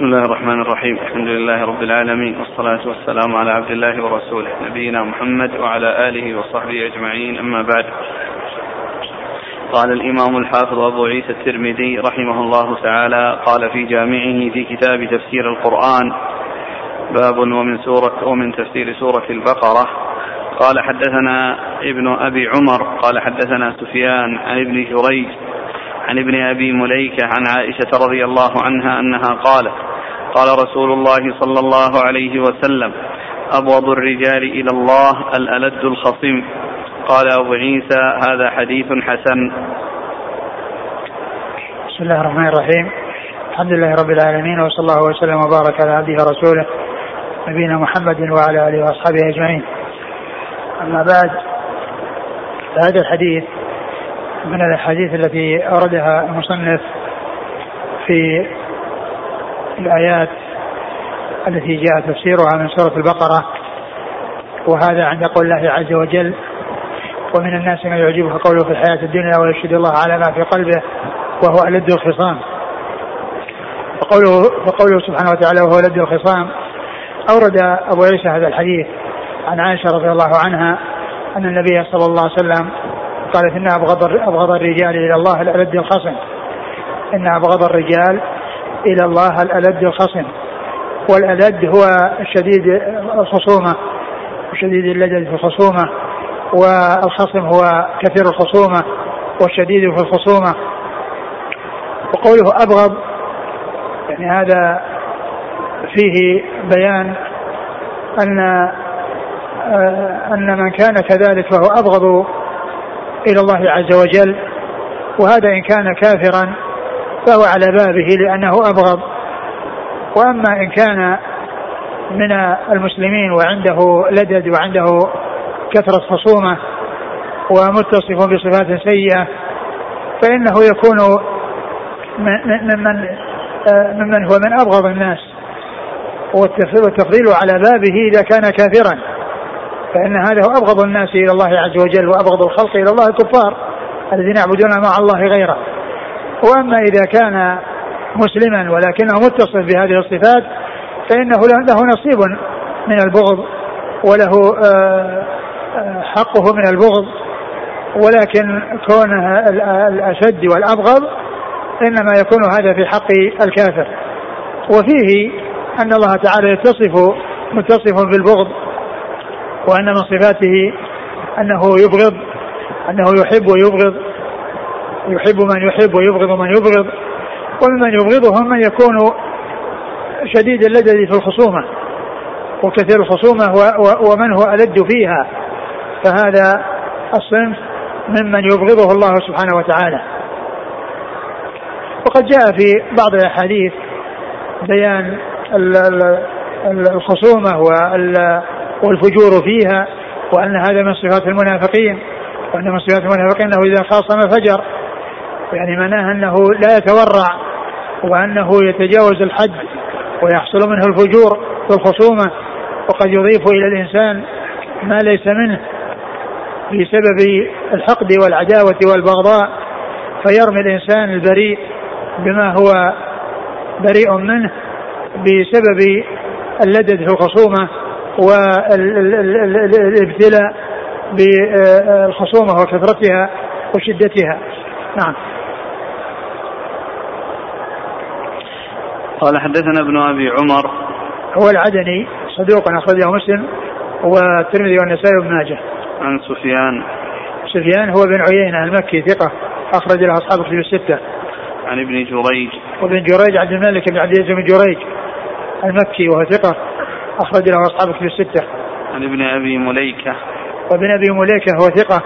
بسم الله الرحمن الرحيم. الحمد لله رب العالمين. والصلاة والسلام على عبد الله ورسوله نبينا محمد وعلى آله وصحبه أجمعين. أما بعد. قال الإمام الحافظ أبو عيسى الترمذي رحمه الله تعالى قال في جامعه في كتاب تفسير القرآن باب ومن سورة ومن تفسير سورة البقرة. قال حدثنا ابن أبي عمر قال حدثنا سفيان عن ابن جريج عن ابن أبي مليكة عن عائشة رضي الله عنها أنها قالت قال رسول الله صلى الله عليه وسلم أبغض الرجال إلى الله الألد الخصم قال أبو عيسى هذا حديث حسن. بسم الله الرحمن الرحيم. الحمد لله رب العالمين وصلى الله وسلم وبارك على عبده ورسوله نبينا محمد وعلى آله وأصحابه أجمعين. أما بعد فهذا الحديث من الأحاديث التي أوردها المصنف في الآيات التي جاء تفسيرها من سورة البقرة وهذا عند قول الله عز وجل ومن الناس من يعجبك قوله في الحياة الدنيا ويشهد الله على ما في قلبه وهو ألد الخصام. فقوله فقوله سبحانه وتعالى وهو ألد الخصام. أورد أبو عيسى هذا الحديث عن عائشة رضي الله عنها أن النبي صلى الله عليه وسلم قالت إن أبغض أبغض الرجال إلى الله الألد الخصم. إن أبغض الرجال إلى الله الألد الخصم والألد هو الشديد الخصومة وشديد اللدد في الخصومة والخصم هو كثير الخصومة والشديد في الخصومة. وقوله أبغض يعني هذا فيه بيان أن أن من كان كذلك فهو أبغض إلى الله عز وجل وهذا إن كان كافرا فهو على بابه لأنه أبغض. وأما إن كان من المسلمين وعنده لدد وعنده كثرة خصومة ومتصف بصفات سيئة فإنه يكون ممن ممن هو من أبغض الناس. والتفضيل على بابه إذا كان كافرا. فإن هذا هو أبغض الناس إلى الله عز وجل وأبغض الخلق إلى الله الكفار الذين يعبدون مع الله غيره. وأما إذا كان مسلما ولكنه متصف بهذه الصفات فإنه له نصيب من البغض وله حقه من البغض ولكن كونه الأشد والأبغض إنما يكون هذا في حق الكافر. وفيه أن الله تعالى يتصف متصف بالبغض وأن من صفاته أنه يبغض أنه يحب ويبغض. يحب من يحب ويبغض من يبغض وممن يبغضهم من يكون شديد اللدد في الخصومة وكثير الخصومة ومن هو ألد فيها. فهذا الصنف ممن يبغضه الله سبحانه وتعالى. وقد جاء في بعض الأحاديث بيان الخصومة والفجور فيها وأن هذا من صفات المنافقين وأن من صفات المنافقين أنه إذا خاصم فجر يعني معناه أنه لا يتورع وأنه يتجاوز الحد ويحصل منه الفجور في الخصومه وقد يضيف إلى الإنسان ما ليس منه بسبب الحقد والعداوة والبغضاء فيرمي الإنسان البريء بما هو بريء منه بسبب اللدد في الخصومة والابتلاء بالخصومة وكثرتها وشدتها. نعم. قال حدثنا ابن أبي عمر. هو العدني صدوق أخرجه مسلم والترمذي والنسائي وابن ماجه. عن سفيان. سفيان هو بن عيينة المكي ثقة أخرج له أصحاب الكتب الستة. عن ابن جريج. وابن جريج عبد الملك بن عبد العزيز بن جريج المكي وهو ثقة أخرج له أصحاب كتب الستة. عن ابن أبي مليكة. وابن أبي مليكة هو ثقة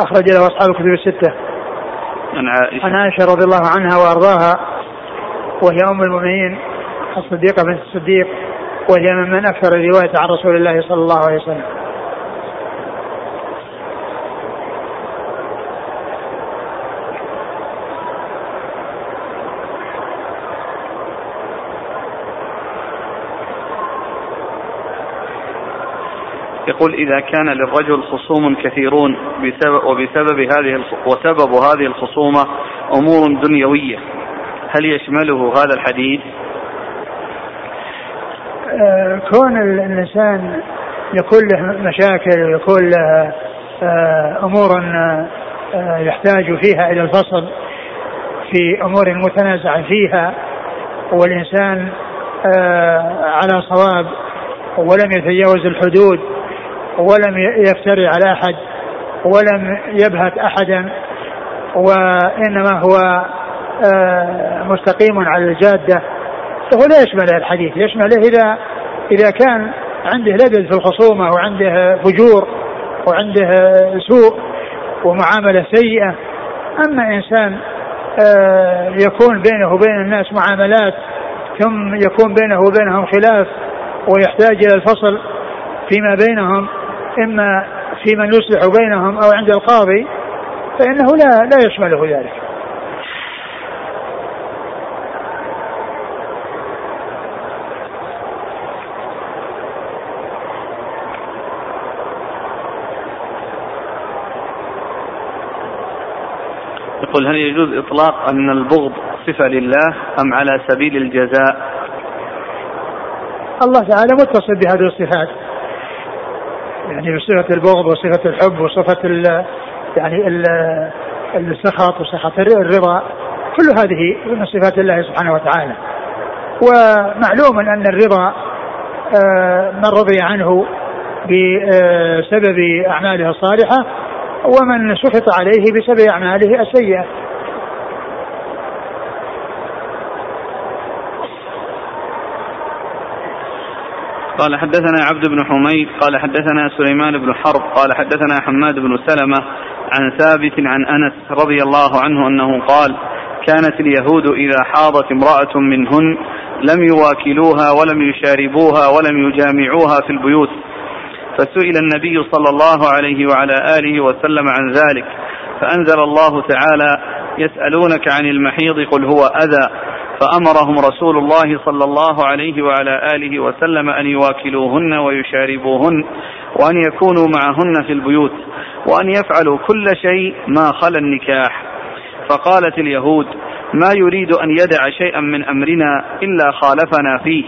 أخرج له أصحاب الكتب الستة. عن عائشة. عن عائشة رضي الله عنها وأرضاها وهي أم المؤمنين الصديقة بنت الصديق وهي ممن أكثر الرواية عن رسول الله صلى الله عليه وسلم. يقول إذا كان للرجل خصوم كثيرون بسبب وبسبب هذه وسبب هذه الخصومة أمور دنيوية هل يشمله هذا الحديث؟ آه، كون الإنسان يكون له مشاكل ويكون له آه، أمور يحتاج فيها إلى الفصل في أمور متنازع فيها والإنسان على صواب ولم يتجاوز الحدود ولم يفتري على أحد ولم يبهت أحدا وإنما هو آه، مستقيم على الجادة فهو لا يشمله الحديث يشمله إذا إذا كان عنده لبس في الخصومة وعنده فجور وعنده سوء ومعاملة سيئة أما إنسان آه، يكون بينه وبين الناس معاملات ثم يكون بينه وبينهم خلاف ويحتاج إلى الفصل فيما بينهم إما في من يصلح بينهم أو عند القاضي فإنه لا لا يشمله ذلك. يقول هل يجوز إطلاق أن البغض صفة لله أم على سبيل الجزاء؟ الله تعالى متصل بهذه الصفات يعني بصفة البغض وصفة الحب وصفة ال يعني ال السخط وسخط الرضا كل هذه من صفات الله سبحانه وتعالى ومعلوم أن الرضا آه، من رضي عنه بسبب أعماله الصالحة ومن سخط عليه بسبب أعماله السيئة. قال حدثنا عبد بن حميد قال حدثنا سليمان بن حرب قال حدثنا حماد بن سلمة عن ثابت عن أنس رضي الله عنه أنه قال كانت اليهود إذا حاضت امرأة منهن لم يواكلوها ولم يشاربوها ولم يجامعوها في البيوت فسئل النبي صلى الله عليه وعلى آله وسلم عن ذلك فأنزل الله تعالى يسألونك عن المحيض قل هو أذى فأمرهم رسول الله صلى الله عليه وعلى آله وسلم أن يواكلوهن ويشاربوهن وأن يكونوا معهن في البيوت وأن يفعلوا كل شيء ما خلا النكاح. فقالت اليهود ما يريد أن يدع شيئا من أمرنا إلا خالفنا فيه.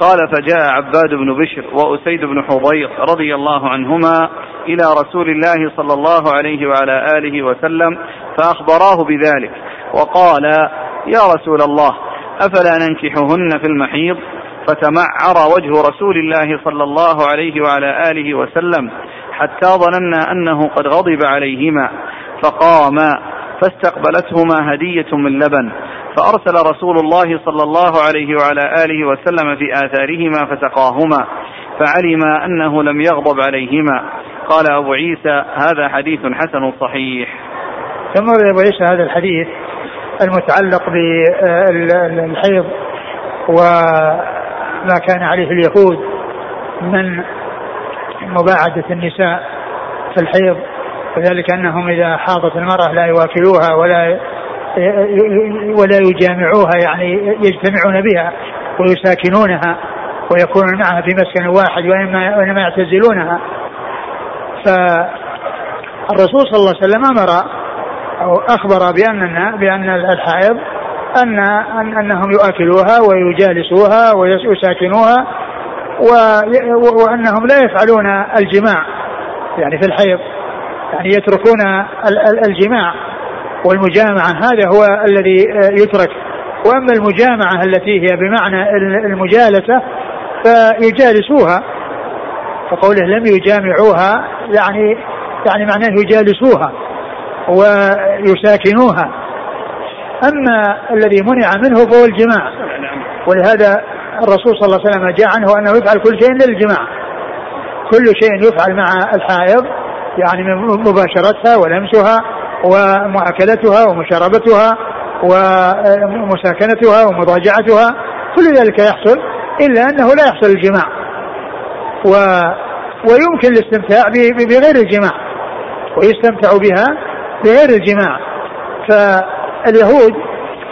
قال فجاء عباد بن بشر وأسيد بن حضير رضي الله عنهما إلى رسول الله صلى الله عليه وعلى آله وسلم فأخبراه بذلك وقال يا رسول الله أفلا ننكحهن في المحيض؟ فتمعر وجه رسول الله صلى الله عليه وعلى آله وسلم حتى ظننا أنه قد غضب عليهما فقاما فاستقبلتهما هدية من لبن فأرسل رسول الله صلى الله عليه وعلى آله وسلم في آثارهما فسقاهما فعلم أنه لم يغضب عليهما. قال أبو عيسى هذا حديث حسن صحيح. ثم أبو عيسى هذا الحديث المتعلق بالحيض وما كان عليه اليهود من مباعدة النساء في الحيض. وذلك أنهم إذا حاضت المرأة لا يواكلوها ولا ولا يجامعوها يعني يجتمعون بها ويساكنونها ويكونون معها في مسكن واحد وإنما, وإنما يعتزلونها. فالرسول صلى الله عليه وسلم أمر أو أخبر بأن بأن الحائض أن أنهم يؤكلوها ويجالسوها ويساكنوها وأنهم لا يفعلون الجماع يعني في الحيض. يعني يتركون الجماع والمجامعة هذا هو الذي يترك. وأما المجامعة التي هي بمعنى المجالسة فيجالسوها. فقوله لم يجامعوها يعني يعني معناه يجالسوها ويساكنوها. أما الذي منع منه فهو الجماع. ولهذا الرسول صلى الله عليه وسلم جاء عنه أنه يفعل كل شيء إلا الجماع كل شيء يفعل مع الحائض. يعني من مباشرتها ولمسها ومؤاكلتها ومشاربتها ومساكنتها ومضاجعتها كل ذلك يحصل إلا أنه لا يحصل الجماع. و ويمكن الاستمتاع بغير الجماع ويستمتع بها بغير الجماع. فاليهود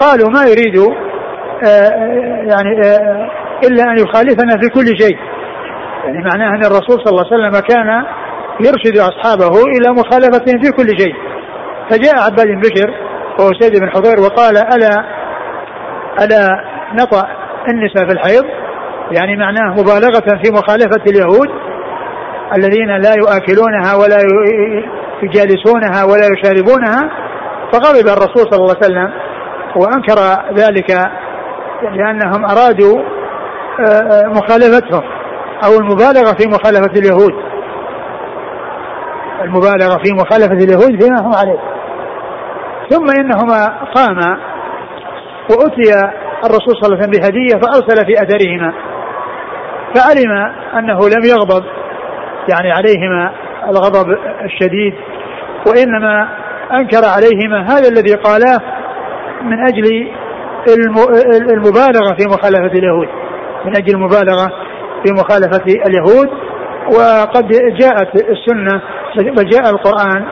قالوا ما يريد آه، يعني آه، إلا أن يخالفنا في كل شيء. يعني معناه أن الرسول صلى الله عليه وسلم كان يرشد أصحابه إلى مخالفتهم في كل شيء. فجاء عباد بن بشر وسيد بن حضير وقال ألا ألا نطأ النساء في الحيض؟ يعني معناه مبالغة في مخالفة اليهود الذين لا يؤكلونها ولا يجالسونها ولا يشاربونها. فغضب الرسول صلى الله عليه وسلم وأنكر ذلك لأنهم أرادوا آه، آه، مخالفتهم أو المبالغة في مخالفة اليهود. المبالغة في مخالفة اليهود فيما هم عليه. ثم إنهما قاما وأتي الرسول صلى الله عليه وسلم بهدية فأرسل في أثرهما. فعلم أنه لم يغضب يعني عليهما الغضب الشديد وإنما أنكر عليهما هذا الذي قالاه من أجل المبالغة في مخالفة اليهود من أجل المبالغة في مخالفة اليهود. وقد جاءت السنة وجاء القرآن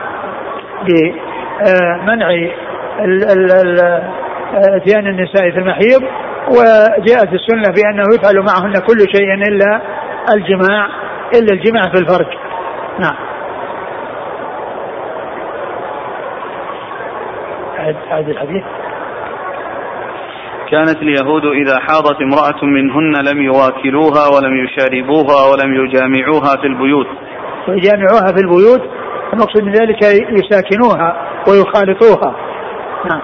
بمنع اتيان النساء في المحيض وجاءت السنة بأنه يفعل معهن كل شيء إلا الجماع إلا الجماع في الفرج. نعم. هذا الحديث؟ كانت اليهود إذا حاضت امرأة منهن لم يواكلوها ولم يشاربوها ولم يجامعوها في البيوت. يجامعوها في البيوت المقصود من ذلك يساكنوها ويخالطوها. نعم.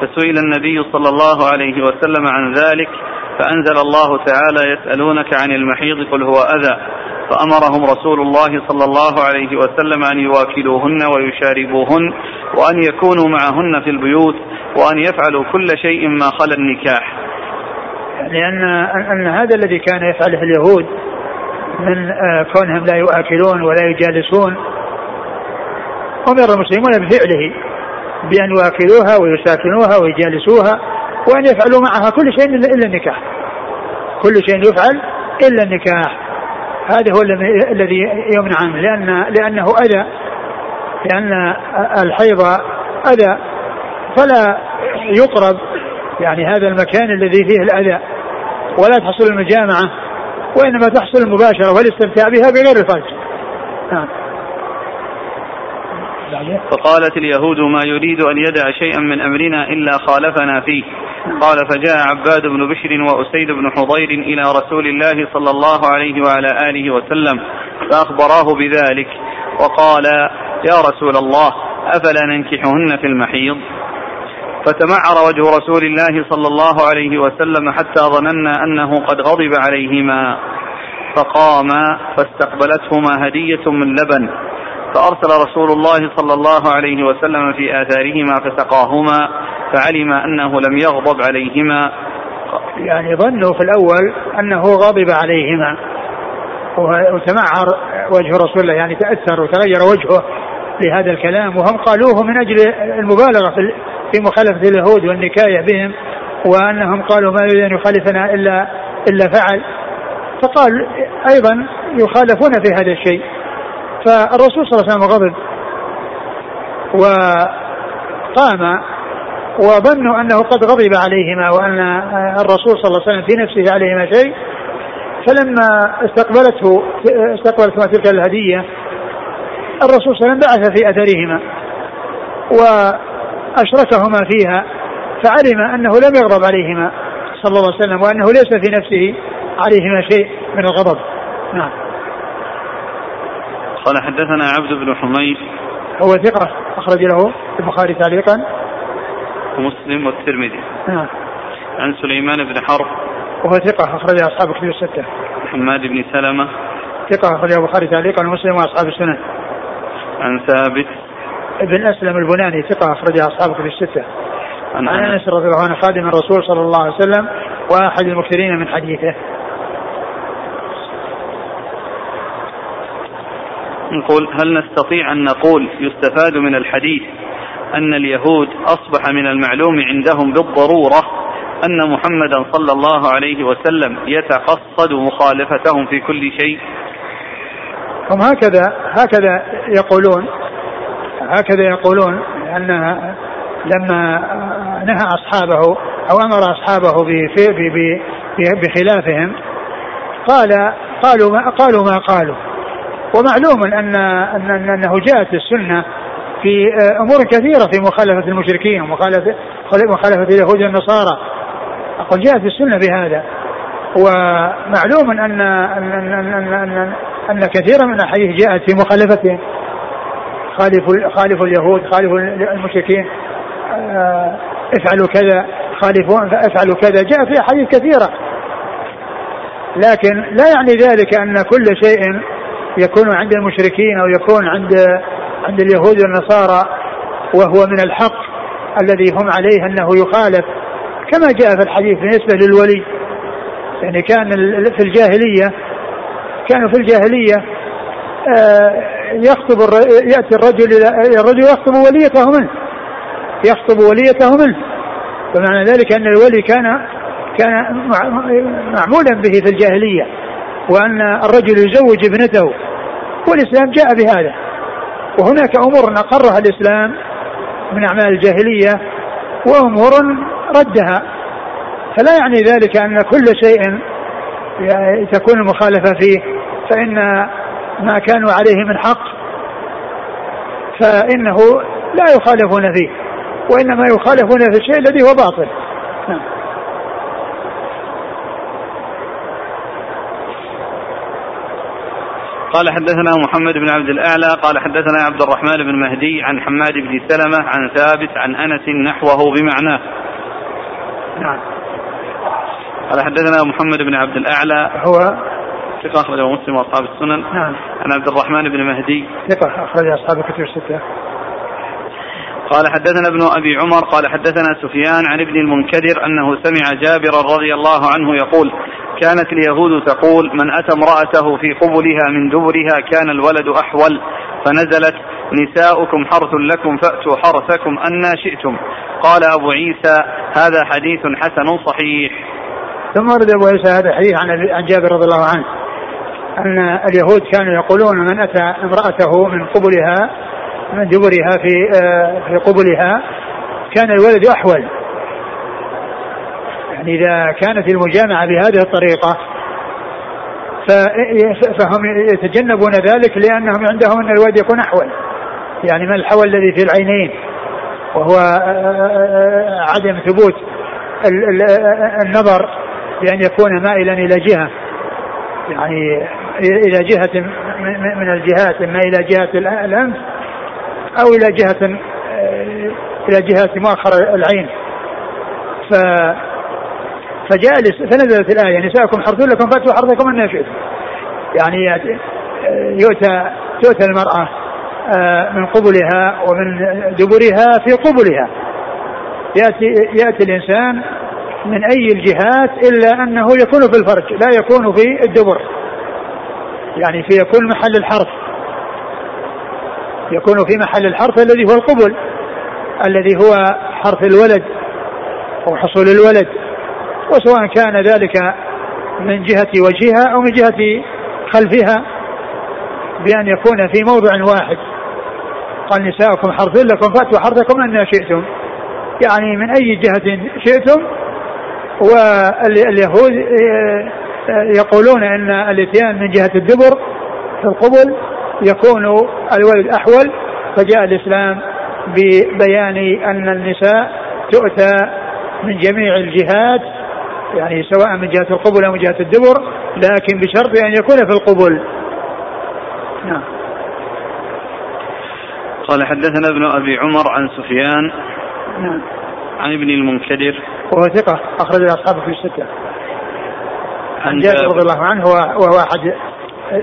فسئل النبي صلى الله عليه وسلم عن ذلك فأنزل الله تعالى يسألونك عن المحيض قل هو أذى. فأمرهم رسول الله صلى الله عليه وسلم أن يواكلوهن ويشاربوهن وأن يكونوا معهن في البيوت وأن يفعلوا كل شيء ما خلا النكاح. لأن أن هذا الذي كان يفعله اليهود من آه، كونهم لا يؤكلون ولا يجالسون أمر المسلمون بفعله بأن يواكلوها ويساكنوها ويجالسوها وأن يفعلوا معها كل شيء إلا النكاح. كل شيء يفعل إلا النكاح. هذا هو الذي يمنع عنه لأن لأنه أذى لأن الحيض أذى فلا يقرب يعني هذا المكان الذي فيه الأذى ولا تحصل المجامعة وإنما تحصل المباشرة والاستمتاع بها بغير الفرج. نعم. فقالت اليهود ما يريد أن يدع شيئا من أمرنا إلا خالفنا فيه. قال فجاء عباد بن بشر وأسيد بن حضير إلى رسول الله صلى الله عليه وعلى آله وسلم فأخبراه بذلك وقال يا رسول الله أفلا ننكحهن في المحيض؟ فتمعر وجه رسول الله صلى الله عليه وسلم حتى ظننا أنه قد غضب عليهما فقاما فاستقبلتهما هدية من لبن. فأرسل رسول الله صلى الله عليه وسلم في آثارهما فسقاهما فعلم أنه لم يغضب عليهما. يعني ظنوا في الأول أنه غضب عليهما. وتمعر وجه رسول الله يعني تأثر وتغير وجهه لهذا الكلام وهم قالوه من أجل المبالغة في مخالفة اليهود والنكاية بهم وأنهم قالوا ما يريد أن يخالفنا إلا إلا فعل. فقال أيضا يخالفون في هذا الشيء. فالرسول صلى الله عليه وسلم غضب وقام وظنوا أنه قد غضب عليهما وأن الرسول صلى الله عليه وسلم في نفسه عليهما شيء. فلما استقبلته استقبلتهما تلك الهدية الرسول صلى الله عليه وسلم بعث في أثرهما وأشركهما فيها فعلم أنه لم يغضب عليهما صلى الله عليه وسلم وأنه ليس في نفسه عليهما شيء من الغضب. نعم. قال حدثنا عبد بن حميد. هو ثقة أخرج له البخاري تعليقا. ومسلم والترمذي. نعم. عن سليمان بن حرب. وهو ثقة أخرج أصحاب كتب الستة. حماد بن سلمة. ثقة أخرج البخاري تعليقا ومسلم وأصحاب السنن عن ثابت. ابن أسلم البناني ثقة أخرج أصحاب كتب الستة. عن أنس رضي الله عنه خادم الرسول صلى الله عليه وسلم وأحد المكثرين من حديثه. نقول هل نستطيع أن نقول يستفاد من الحديث أن اليهود أصبح من المعلوم عندهم بالضرورة أن محمدا صلى الله عليه وسلم يتقصد مخالفتهم في كل شيء؟ هم هكذا هكذا يقولون هكذا يقولون أن لما نهى أصحابه أو أمر أصحابه بخلافهم قال قالوا ما قالوا ما قالوا. ومعلوم ان ان أنه جاءت السنة في أمور كثيرة في مخالفة المشركين ومخالفه مخالفة اليهود والنصارى. أقول جاءت السنة بهذا. ومعلوم أن أن أن أن, أن, أن كثيرا من الأحاديث جاءت في مخالفتهم. خالفوا خالفوا اليهود خالفوا المشركين. آه، افعلوا كذا خالفوا افعلوا كذا. جاء في أحاديث كثيرة. لكن لا يعني ذلك أن كل شيء يكون عند المشركين أو يكون عند عند اليهود والنصارى وهو من الحق الذي هم عليه أنه يخالف. كما جاء في الحديث بالنسبة للولي يعني كان في الجاهلية كانوا في الجاهلية آه، يخطب يأتي الرجل إلى الرجل يخطب وليته منه يخطب وليته منه. فمعنى ذلك أن الولي كان كان معمولا به في الجاهلية وأن الرجل يزوج ابنته. والاسلام جاء بهذا. وهناك أمور أقرها الإسلام من أعمال الجاهلية وأمور ردها. فلا يعني ذلك أن كل شيء تكون المخالفه فيه. فإن ما كانوا عليه من حق فإنه لا يخالفون فيه. وإنما يخالفون في الشيء الذي هو باطل. نعم. قال حدثنا محمد بن عبد الأعلى قال حدثنا عبد الرحمن بن مهدي عن حماد بن سلمة عن ثابت عن أنس نحوه بمعناه. نعم. قال حدثنا محمد بن عبد الأعلى هو ثقة أخرجه مسلم وأصحاب السنن نعم عن عبد الرحمن بن مهدي ثقة أخرج أصحاب الكتب الستة قال حدثنا ابن أبي عمر قال حدثنا سفيان عن ابن المنكدر أنه سمع جابرا رضي الله عنه يقول كانت اليهود تقول من أتى امرأته في قبلها من دبرها كان الولد أحول فنزلت نساؤكم حرث لكم فأتوا حرثكم أنا شئتم. قال أبو عيسى هذا حديث حسن صحيح. ثم ورد أبو عيسى هذا الحديث عن جابر رضي الله عنه أن اليهود كانوا يقولون من أتى امرأته من قبلها من دبرها في آه، في قبلها كان الولد أحول. يعني إذا كانت المجامعة بهذه الطريقة فهم يتجنبون ذلك لأنهم عندهم أن الولد يكون أحول. يعني من الحول الذي في العينين؟ وهو آه، آه، عدم ثبوت النظر بأن يكون مائلا إلى جهة. يعني إلى جهة من الجهات إما إلى جهة الأنف أو إلى جهة إلى جهة مؤخر العين. ف فجاء فنزلت الآية نساءكم حرث لكم فأتوا حرثكم أن شئتم. يعني يؤتى تؤتى المرأة آه، من قبلها ومن دبرها في قبلها. يأتي يأتي الإنسان من أي الجهات إلا أنه يكون في الفرج لا يكون في الدبر. يعني في يكون محل الحرث. يكون في محل الحرث الذي هو القبل الذي هو حرث الولد أو حصول الولد. وسواء كان ذلك من جهة وجهها أو من جهة خلفها بأن يكون في موضع واحد. قال نساؤكم حرث لكم فأتوا حرثكم أن شئتم. يعني من أي جهة شئتم واليهود يقولون أن الإتيان من جهة الدبر في القبل يكون الولد أحول. فجاء الإسلام ببيان أن النساء تؤتى من جميع الجهات يعني سواء من جهة القبل أو من جهة الدبر لكن بشرط أن يكون في القبل نعم. قال حدثنا ابن أبي عمر عن سفيان نعم. عن ابن المنكدر. وهو ثقة أخرج أصحابه في الستة. عن جابر رضي الله عنه وهو أحد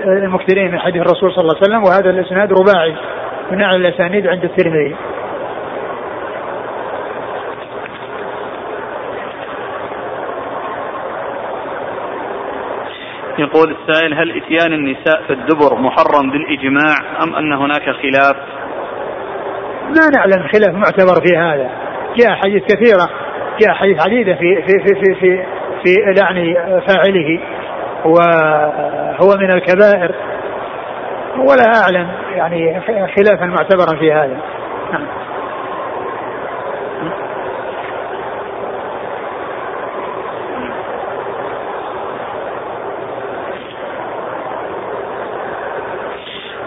المكثرين من حديث الرسول صلى الله عليه وسلم وهذا الإسناد رباعي من أعلى الأسانيد عند الترمذي. يقول السائل هل إتيان النساء في الدبر محرم بالإجماع أم أن هناك خلاف؟ ما نعلم خلاف معتبر في هذا. جاء حديث كثيرة. جاء حديث عديدة في في في في في, في لعن فاعله. وهو من الكبائر. ولا أعلم يعني خلافا معتبرا في هذا. نعم.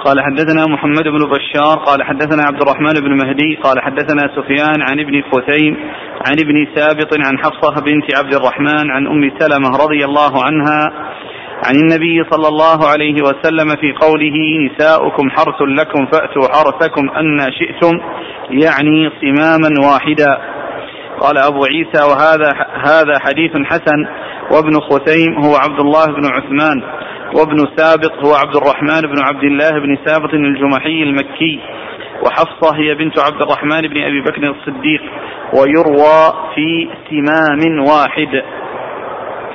قال حدثنا محمد بن بشار قال حدثنا عبد الرحمن بن مهدي قال حدثنا سفيان عن ابن خثيم عن ابن سابط عن حفصة بنت عبد الرحمن عن أم سلمة رضي الله عنها عن النبي صلى الله عليه وسلم في قوله نساؤكم حرث لكم فأتوا حرثكم أن شئتم يعني صماما واحدا. قال أبو عيسى وهذا هذا حديث حسن. وابن خثيم هو عبد الله بن عثمان. وابن سابط هو عبد الرحمن بن عبد الله بن سابط الجمحي المكي. وحفصة هي بنت عبد الرحمن بن أبي بكر الصديق. ويروى في سمام واحد.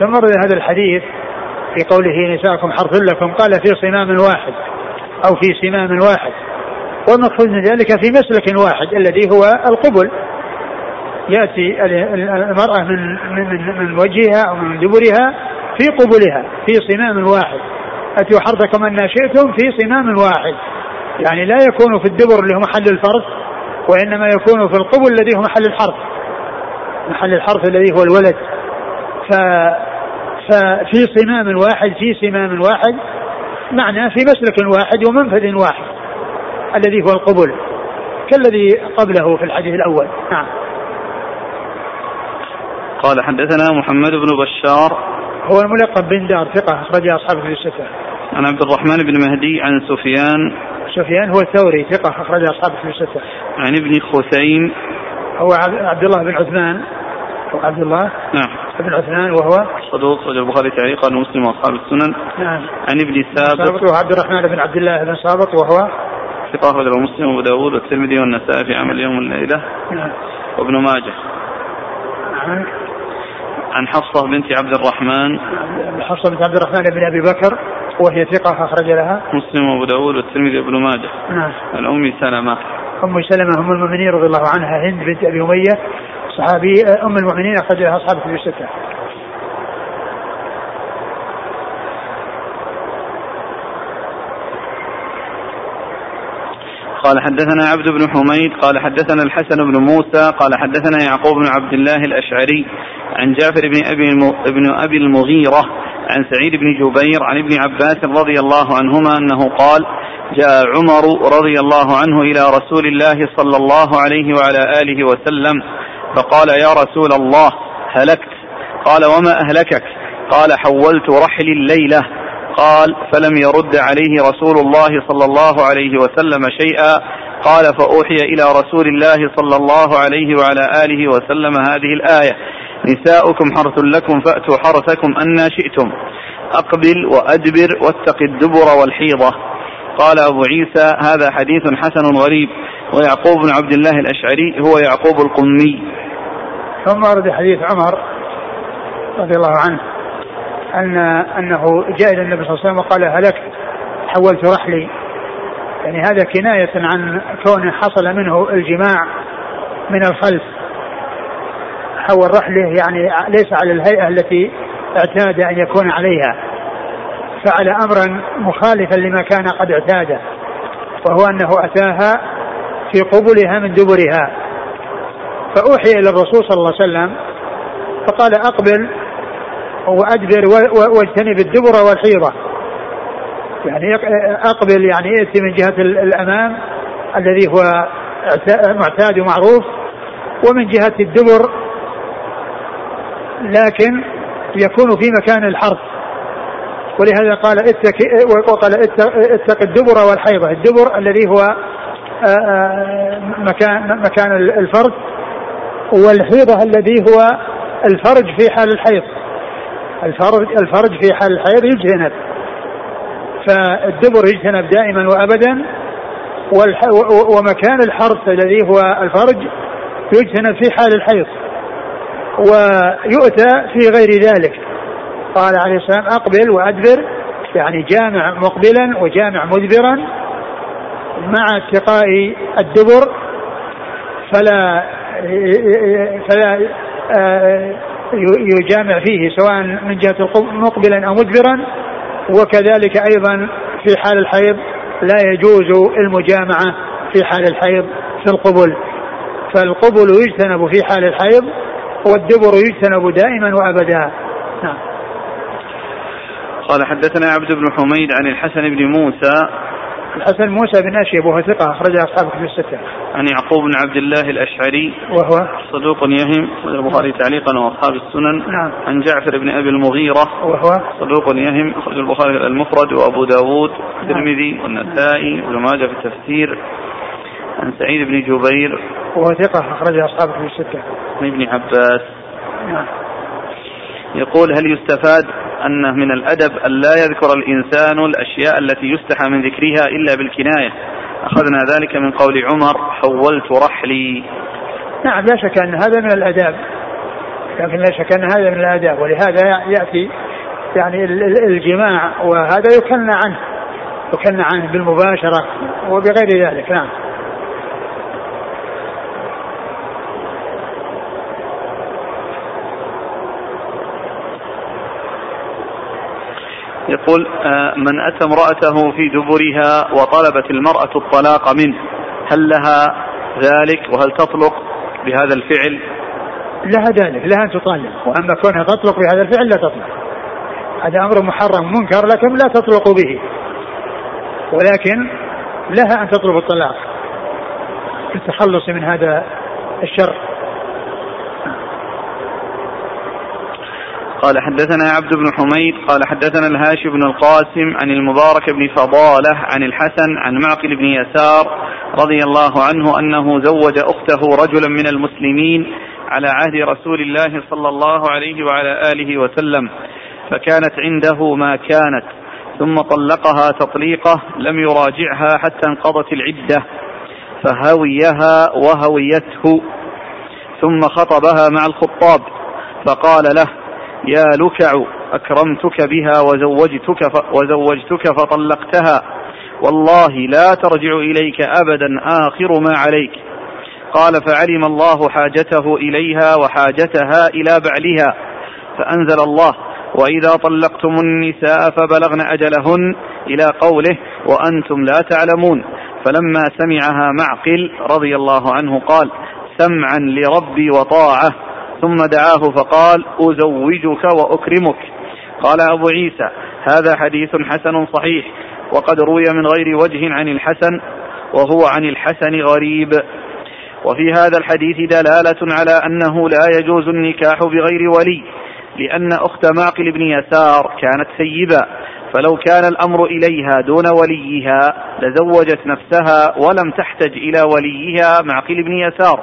ثم هذا الحديث؟ في قوله نساءكم حرث لكم قال في صمام واحد أو في سمام واحد. والمقصود من ذلك في مسلك واحد الذي هو القبل. يأتي المرأة من من من وجهها أو من دبرها في قبلها في صمام واحد. أتوا حرثكم أن شئتم في صمام واحد. يعني لا يكون في الدبر اللي هو محل الفرث وإنما يكون في القبل الذي هو محل الحرث. محل الحرث الذي هو الولد. ف ففي صمام واحد في صمام واحد معناه في مسلك واحد ومنفذ واحد الذي هو القبل كالذي قبله في الحديث الأول. نعم. قال حدثنا محمد بن بشار. هو الملقب بن دار ثقة أخرج أصحابه في الستة. عن عبد الرحمن بن مهدي عن سفيان. سفيان هو الثوري ثقة أخرج أصحابه في الستة. عن ابن خثيم. هو عبد الله بن عثمان. أو عبد الله. نعم. بن عثمان وهو؟ صدوق أخرج البخاري تعليقا ومسلم وأصحاب السنن. نعم. عن ابن ثابت. وهو عبد الرحمن بن عبد الله بن صابط وهو؟ ثقة أخرجه مسلم وأبو داوود والترمذي والنسائي في عمل يوم الليلة. نعم. وابن ماجه. نعم. عن حفصة بنت عبد الرحمن. حفصة بنت عبد الرحمن بن أبي بكر وهي ثقة أخرج لها. مسلم وأبو داود والترمذي وابن ماجه. نعم. عن أم سلمة. أم سلمة أم المؤمنين رضي الله عنها هند بنت أبي أمية صحابي أم المؤمنين أخرج لها أصحاب كتب الستة. قال حدثنا عبد بن حميد قال حدثنا الحسن بن موسى قال حدثنا يعقوب بن عبد الله الأشعري عن جعفر بن أبي ابن أبي المغيرة عن سعيد بن جبير عن ابن عباس رضي الله عنهما أنه قال جاء عمر رضي الله عنه إلى رسول الله صلى الله عليه وعلى آله وسلم فقال يا رسول الله هلكت. قال وما أهلكك؟ قال حولت رحلي الليلة. قال فلم يرد عليه رسول الله صلى الله عليه وسلم شيئا. قال فأوحي إلى رسول الله صلى الله عليه وعلى آله وسلم هذه الآية نساؤكم حرث لكم فأتوا حرثكم أنا شئتم. أقبل وأدبر واتق الدبر والحيضة. قال أبو عيسى هذا حديث حسن غريب. ويعقوب بن عبد الله الأشعري هو يعقوب القمي. ثم ورد حديث عمر رضي الله عنه. أن أنه جاء إلى النبي صلى الله عليه وسلم وقال هلكت. حولت رحلي. يعني هذا كناية عن كونه حصل منه الجماع من الخلف. حول رحله يعني ليس على الهيئة التي اعتاد أن يكون عليها. فعل أمرا مخالفا لما كان قد اعتاده. وهو أنه أتاها في قبلها من دبرها. فأوحي إلى الرسول صلى الله عليه وسلم فقال أقبل وأدبر واجتنب الدبر والحيضة. يعني أقبل يعني ائتي من جهة الأمام الذي هو معتاد ومعروف ومن جهة الدبر لكن يكون في مكان الحرث. ولهذا قال اتق وقال اتق الدبر والحيضة. الدبر الذي هو مكان مكان الفرج والحيضة الذي هو الفرج في حال الحيض. الفرج الفرج في حال الحيض يجتنب فالدبر يجتنب دائما وابدا. ومكان الحرث الذي هو الفرج يجتنب في حال الحيض. ويؤتى في غير ذلك. قال عليه السلام أقبل وأدبر. يعني جامع مقبلا وجامع مدبرا مع اتقاء الدبر. فلا فلا يجامع فيه سواء من جهة مقبلا أو مدبرا. وكذلك أيضا في حال الحيض لا يجوز المجامعة في حال الحيض في القبل. فالقبل يجتنب في حال الحيض والدبر يجتنب دائما وابدا. نعم. قال حدثنا عبد بن حميد عن الحسن بن موسى الحسن موسى بن أشيب وهو ثقة أخرج أصحاب في الستة. عن يعقوب بن عبد الله الأشعري وهو صدوق يهم البخاري تعليقا وأصحاب السنن. نعم. عن جعفر بن أبي المغيرة وهو صدوق يهم أخرج البخاري المفرد وأبو داود الترمذي والنسائي وابن ماجه في التفسير. عن سعيد بن جبير وهو ثقة أخرج أصحاب في الستة. عن ابن عباس. نعم. يقول هل يستفاد أنه من الأدب أن لا يذكر الإنسان الأشياء التي يستحى من ذكرها إلا بالكناية؟ أخذنا ذلك من قول عمر حولت رحلي. نعم لا شك أن هذا من الآداب. لكن لا شك أن هذا من الآداب ولهذا يأتي يعني الجماع وهذا يكنى عنه يكنى عنه بالمباشرة وبغير ذلك. نعم. يقول آه، من أتى امرأته في دبرها وطلبت المرأة الطلاق منه هل لها ذلك؟ وهل تطلق بهذا الفعل؟ لها ذلك لها أن تطلق. وأما كونها تطلق بهذا الفعل لا تطلق. هذا أمر محرم منكر لكن لا تطلق به. ولكن لها أن تطلب الطلاق للتخلص من هذا الشر قال حدثنا عبد بن حميد قال حدثنا الهاشم بن القاسم عن المبارك بن فضالة عن الحسن عن معقل بن يسار رضي الله عنه أنه زوج أخته رجلا من المسلمين على عهد رسول الله صلى الله عليه وعلى آله وسلم فكانت عنده ما كانت ثم طلقها تطليقه لم يراجعها حتى انقضت العدة فهويها وهويته ثم خطبها مع الخطاب فقال له يا لكع أكرمتك بها وزوجتك وزوجتك فطلقتها. والله لا ترجع إليك أبدا آخر ما عليك. قال فعلم الله حاجته إليها وحاجتها إلى بعلها. فأنزل الله وإذا طلقتم النساء فبلغن أجلهن إلى قوله وأنتم لا تعلمون. فلما سمعها معقل رضي الله عنه قال سمعا لربي وطاعة. ثم دعاه فقال أزوجك وأكرمك. قال أبو عيسى هذا حديث حسن صحيح وقد روي من غير وجه عن الحسن وهو عن الحسن غريب. وفي هذا الحديث دلالة على أنه لا يجوز النكاح بغير ولي لأن أخت معقل بن يسار كانت سيبا فلو كان الأمر إليها دون وليها لزوجت نفسها ولم تحتج إلى وليها معقل بن يسار.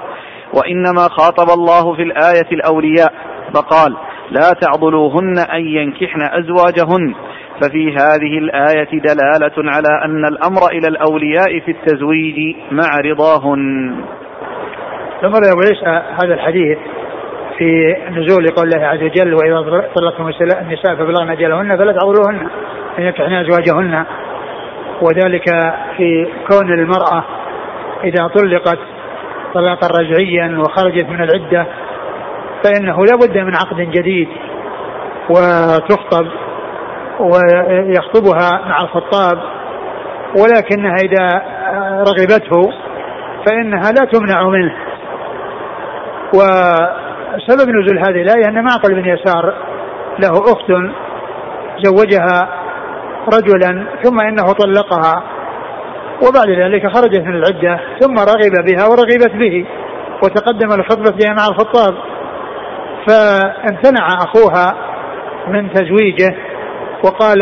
وإنما خاطب الله في الآية الأولياء فقال لا تعضلوهن أن ينكحن أزواجهن. ففي هذه الآية دلالة على أن الأمر إلى الأولياء في التزويج مع رضاهن. ثم عيسى هذا الحديث في نزول قول الله عز وجل وإذا طلقتم النساء فبلغن أجلهن فلا تعضلوهن أن ينكحن أزواجهن. وذلك في كون المرأة إذا طلقت طلاقا رجعيا وخرجت من العدة فإنه لا بد من عقد جديد وتخطب ويخطبها مع الخطاب ولكنها إذا رغبته فإنها لا تمنع منه. وسبب نزول هذه الآية أن معقل بن يسار له أخت زوجها رجلا ثم إنه طلقها. وبعد ذلك خرجت من العدة ثم رغب بها ورغبت به وتقدم الخطبة بها مع الخطاب. فامتنع أخوها من تزويجه وقال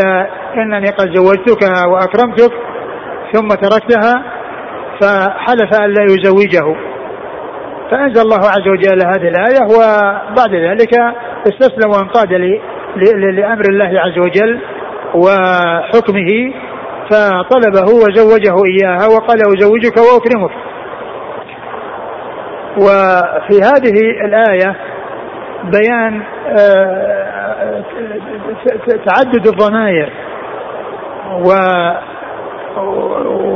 إنني قد زوجتك وأكرمتك ثم تركتها فحلف أن لا يزوجه. فأنزل الله عز وجل هذه الآية وبعد ذلك استسلم وانقاد لأمر الله عز وجل وحكمه فطلبه وزوجه إياها وقال أزوجك وأكرمك. وفي هذه الآية بيان آه، تعدد الضمائر و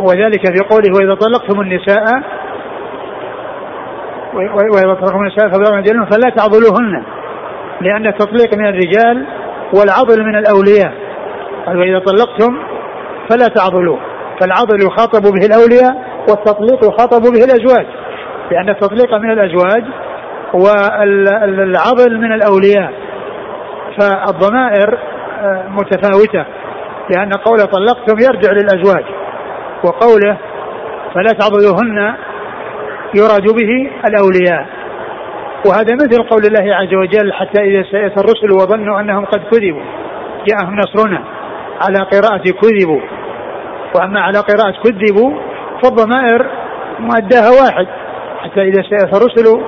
وذلك في قوله وإذا طلقتم النساء وإذا طلقتم النساء فلا تعضلوهن لأن التطليق من الرجال والعضل من الأولياء. وإذا طلقتم فلا تعضلوه. فالعضل يخاطب به الأولياء والتطليق يخاطب به الأزواج. لأن التطليق من الأزواج والعضل من الأولياء. فالضمائر آه، متفاوتة. لأن قول طلقتم يرجع للأزواج. وقوله فلا تعبدوهن يراد به الأولياء. وهذا مثل قول الله عز وجل حتى إذا سيأتى الرسل وظنوا أنهم قد كذبوا. جاءهم نصرنا على قراءة كذبوا. وأما على قراءة كذبوا فالضمائر مؤداها واحد حتى إذا سيأتى الرسل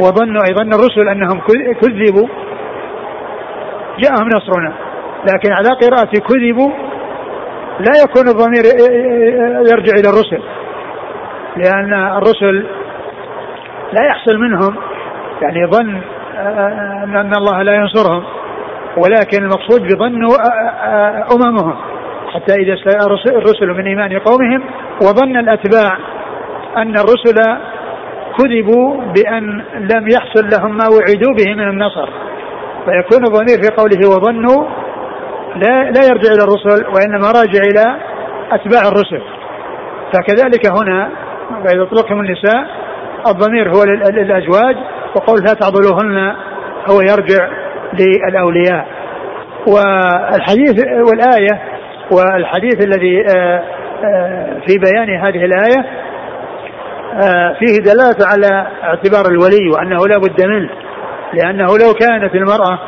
وظنوا أي ظن الرسل أنهم كذبوا جاءهم نصرنا. لكن على قراءة كذبوا لا يكون الضمير يرجع إلى الرسل لأن الرسل لا يحصل منهم يعني ظن أن الله لا ينصرهم ولكن المقصود بظن أممهم. حتى إذا الرسل من إيمان قومهم وظن الأتباع أن الرسل كذبوا بأن لم يحصل لهم ما وعدوا به من النصر. فيكون الضمير في قوله وظنوا لا لا يرجع إلى الرسل وإنما راجع إلى أتباع الرسل. فكذلك هنا اذا أطلقهم النساء الضمير هو للأزواج وقول لا تعضلوهن هو يرجع للأولياء. والحديث والآية والحديث الذي آه، آه، في بيان هذه الآية آه، فيه دلالة على اعتبار الولي وأنه لا بد منه لأنه لو كانت المرأة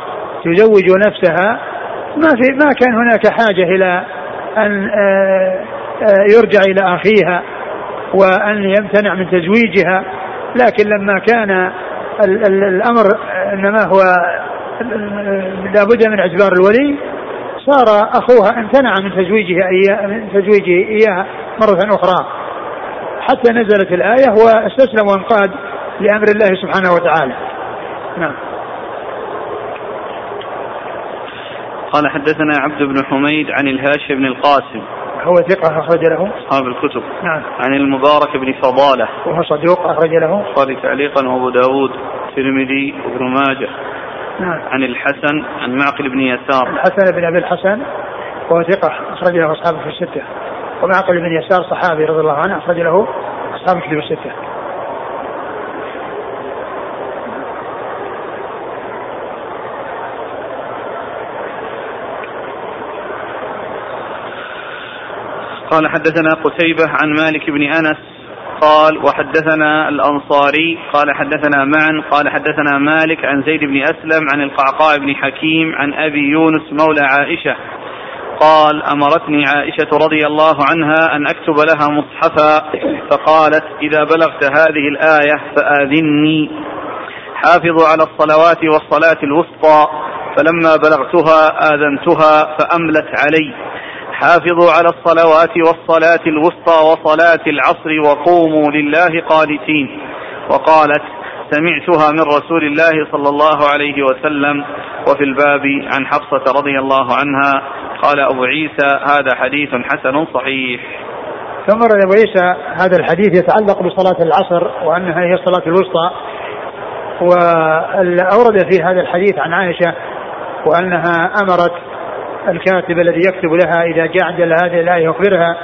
تزوج نفسها ما في ما كان هناك أن آه، آه، يرجع إلى أخيها وأن يمتنع من تزويجها لكن لما كان الأمر إنما هو لابد من اعتبار الولي صار أخوها امتنع من تزويجها إياه من تزويجه إياها مرة أخرى. حتى نزلت الآية واستسلم وانقاد لأمر الله سبحانه وتعالى. نعم. قال حدثنا عبد بن حميد عن الهاشم بن القاسم. هو ثقة أخرج له. أصحاب الكتب. نعم. عن المبارك بن فضالة. وهو صدوق أخرج له. البخاري تعليقا وأبو داود الترمذي وابن ماجه. نعم. عن الحسن عن معقل بن يسار. الحسن بن أبي الحسن وهو ثقة أخرج له أصحابه في الستة. ومعقل بن يسار صحابي رضي الله عنه أخرج له أصحاب الكتب الستة. قال حدثنا قتيبة عن مالك بن أنس قال وحدثنا الأنصاري قال حدثنا معا قال حدثنا مالك عن زيد بن أسلم عن القعقاع بن حكيم عن أبي يونس مولى عائشة. قال أمرتني عائشة رضي الله عنها أن أكتب لها مصحفا فقالت إذا بلغت هذه الآية فآذني حافظوا على الصلوات والصلاة الوسطى فلما بلغتها آذنتها فأملت علي. حافظوا على الصلوات والصلاة الوسطى وصلاة العصر وقوموا لله قانتين. وقالت سمعتها من رسول الله صلى الله عليه وسلم وفي الباب عن حفصة رضي الله عنها. قال أبو عيسى هذا حديث حسن صحيح. ثم رد أبو عيسى هذا الحديث يتعلق بصلاة العصر وأنها هي الصلاة الوسطى. وأورد في هذا الحديث عن عائشة وأنها أمرت الكاتب الذي يكتب لها إذا جاء عند هذه الآية يخبرها.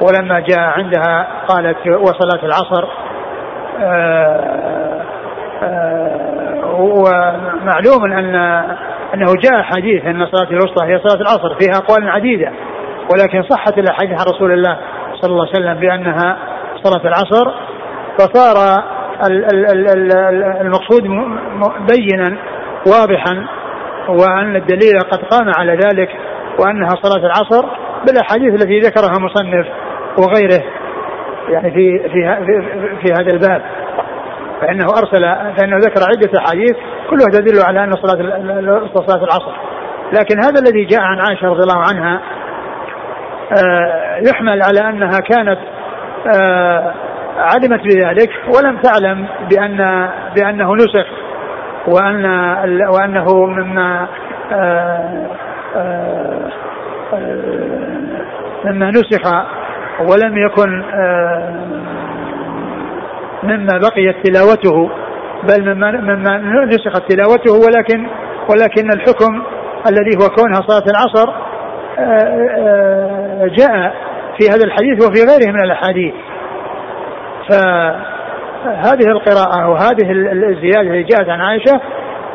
ولما جاء عندها قالت وصلاة العصر آه، آه، ومعلوم أن أنه جاء حديث أن صلاة الوسطى هي صلاة العصر فيها أقوال عديدة. ولكن صحت الأحاديث عن رسول الله صلى الله عليه وسلم بأنها صلاة العصر. فصار المقصود بينا واضحا وأن الدليل قد قام على ذلك وأنها صلاة العصر بالأحاديث التي ذكرها مصنف وغيره يعني في في في, في هذا الباب. فإنه أرسل فإنه ذكر عدة أحاديث كلها تدل على أن صلاة صلاة العصر. لكن هذا الذي جاء عن عائشة رضي الله عنها آه، يحمل على أنها كانت آه، علمت بذلك ولم تعلم بأن بأنه نسخ وأن وأنه مما آه، آه، مما نسخ ولم يكن آه، مما بقيت تلاوته بل مما مما نسخت تلاوته ولكن ولكن الحكم الذي هو كونها صلاة العصر جاء في هذا الحديث وفي غيره من الأحاديث. هذه القراءة وهذه الزيادة اللي جاءت عن عائشة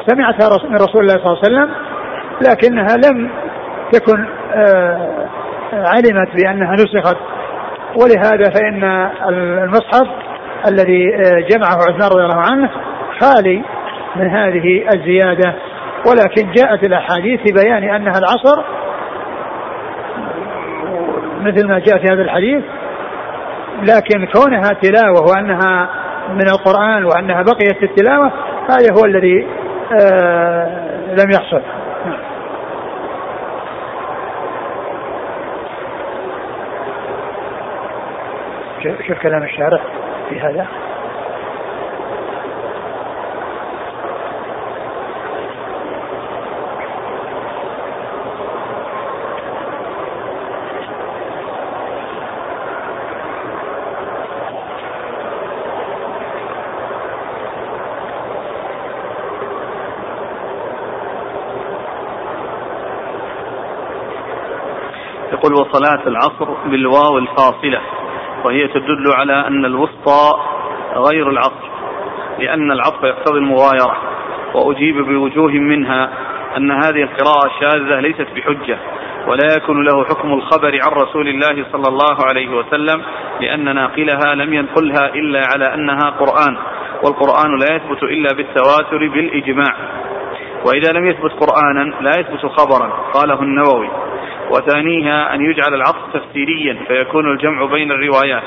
سمعتها من رسول الله صلى الله عليه وسلم لكنها لم تكن آه، علمت بأنها نسخت. ولهذا فإن المصحف الذي جمعه عثمان رضي الله عنه خالي من هذه الزيادة. ولكن جاءت الأحاديث في بيان أنها العصر مثل ما جاء في هذا الحديث لكن كونها تلاوة وأنها من القرآن وأنها بقيت في التلاوة هذا هو الذي آه لم يحصل. شوف كلام الشارع في هذا. وصلاة العصر بالواو الفاصلة وهي تدل على أن الوسطى غير العصر لأن العطف يقتضي المغايرة وأجيب بوجوه منها أن هذه القراءة الشاذة ليست بحجة ولا يكون له حكم الخبر عن رسول الله صلى الله عليه وسلم لأن ناقلها لم ينقلها إلا على أنها قرآن والقرآن لا يثبت إلا بالتواتر بالإجماع. وإذا لم يثبت قرآنا لا يثبت خبرا قاله النووي. وثانيها أن يجعل العطف تفسيريا فيكون الجمع بين الروايات.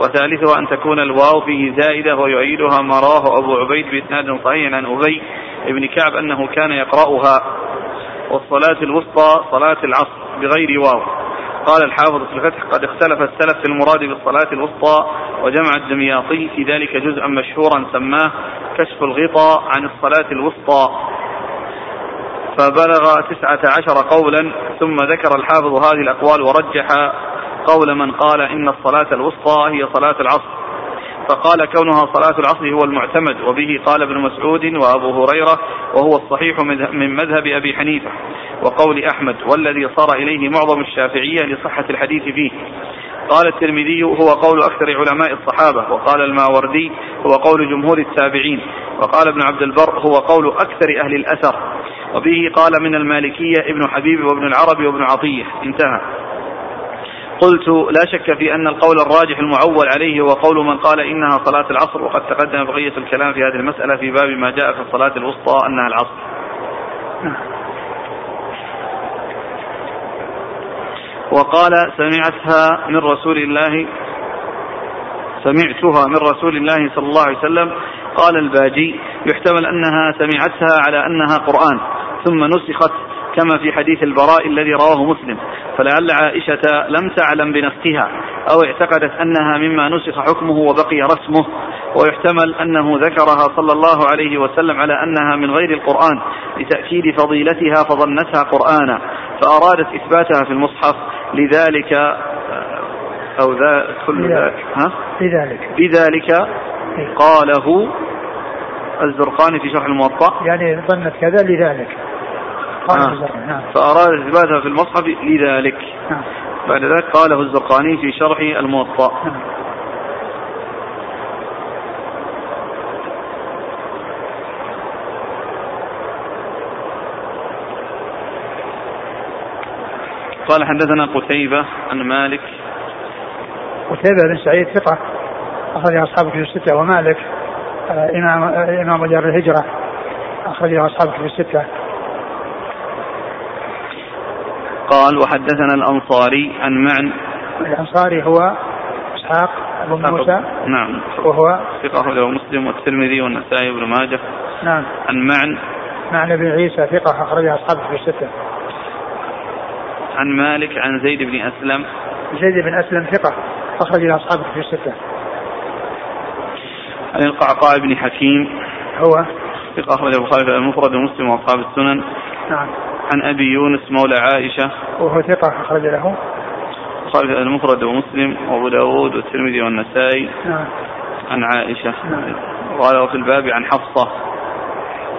وثالثها أن تكون الواو فيه زائدة ويؤيدها ما رواه أبو عبيد بإسناد صحيح عن أبي بن كعب أنه كان يقرأها. والصلاة الوسطى صلاة العصر بغير واو. قال الحافظ في الفتح قد اختلف السلف في المراد بالصلاة الوسطى وجمع الدمياطي في ذلك جزءا مشهورا سماه كشف الغطاء عن الصلاة الوسطى. فبلغ تسعة عشر قولا ثم ذكر الحافظ هذه الأقوال ورجح قول من قال إن الصلاة الوسطى هي صلاة العصر. فقال كونها صلاة العصر هو المعتمد وبه قال ابن مسعود وأبو هريرة وهو الصحيح من مذهب أبي حنيفة. وقول أحمد والذي صار إليه معظم الشافعية لصحة الحديث فيه. قال الترمذي هو قول أكثر علماء الصحابة وقال الماوردي هو قول جمهور التابعين. وقال ابن عبد البر هو قول أكثر أهل الأثر. وبه قال من المالكية ابن حبيب وابن العربي وابن عطية. انتهى. قلت لا شك في أن القول الراجح المعول عليه هو قول من قال إنها صلاة العصر وقد تقدم بقية الكلام في هذه المسألة في باب ما جاء في الصلاة الوسطى أنها العصر. وقال سمعتها من رسول الله سمعتها من رسول الله صلى الله عليه وسلم. قال الباجي يحتمل أنها سمعتها على أنها قرآن. ثم نسخت كما في حديث البراء الذي رواه مسلم. فلعل عائشة لم تعلم بنسخها أو اعتقدت أنها مما نسخ حكمه وبقي رسمه. ويحتمل أنه ذكرها صلى الله عليه وسلم على أنها من غير القرآن لتأكيد فضيلتها فظنتها قرآنا. فأرادت إثباتها في المصحف لذلك أو ذا كل ذلك ها؟ لذلك. لذلك إيه. قاله الزرقاني في شرح الموطأ. يعني ظنت كذا لذلك. آه. نعم. فأراد إثباتها في المصحف لذلك نعم. بعد ذلك قاله الزرقاني في شرح الموطأ نعم. قال حدثنا قتيبة عن مالك قتيبة بن سعيد ثقة أخرج أصحاب في الستة ومالك آه، إمام آه، إمام دار الهجرة أخرج أصحاب في الستة قال وحدثنا الأنصاري عن معن. الأنصاري هو إسحاق بن موسى. نعم. وهو ثقة أخرجه مسلم والترمذي والنسائي وابن ماجه. نعم. عن معن. معن بن عيسى ثقة أخرج أصحابه في الستة. عن مالك عن زيد بن أسلم. زيد بن أسلم ثقة أخرج أصحابه في الستة. عن القعقاع بن حكيم. هو ثقة أخرج البخاري المفرد ومسلم وأصحاب السنن. نعم. عن أبي يونس مولى عائشة. وهو ثقة أخرج له. البخاري المفرد ومسلم وأبو داود والترمذي والنسائي. نعم. عن عائشة. نعم. قال في الباب عن حفصة.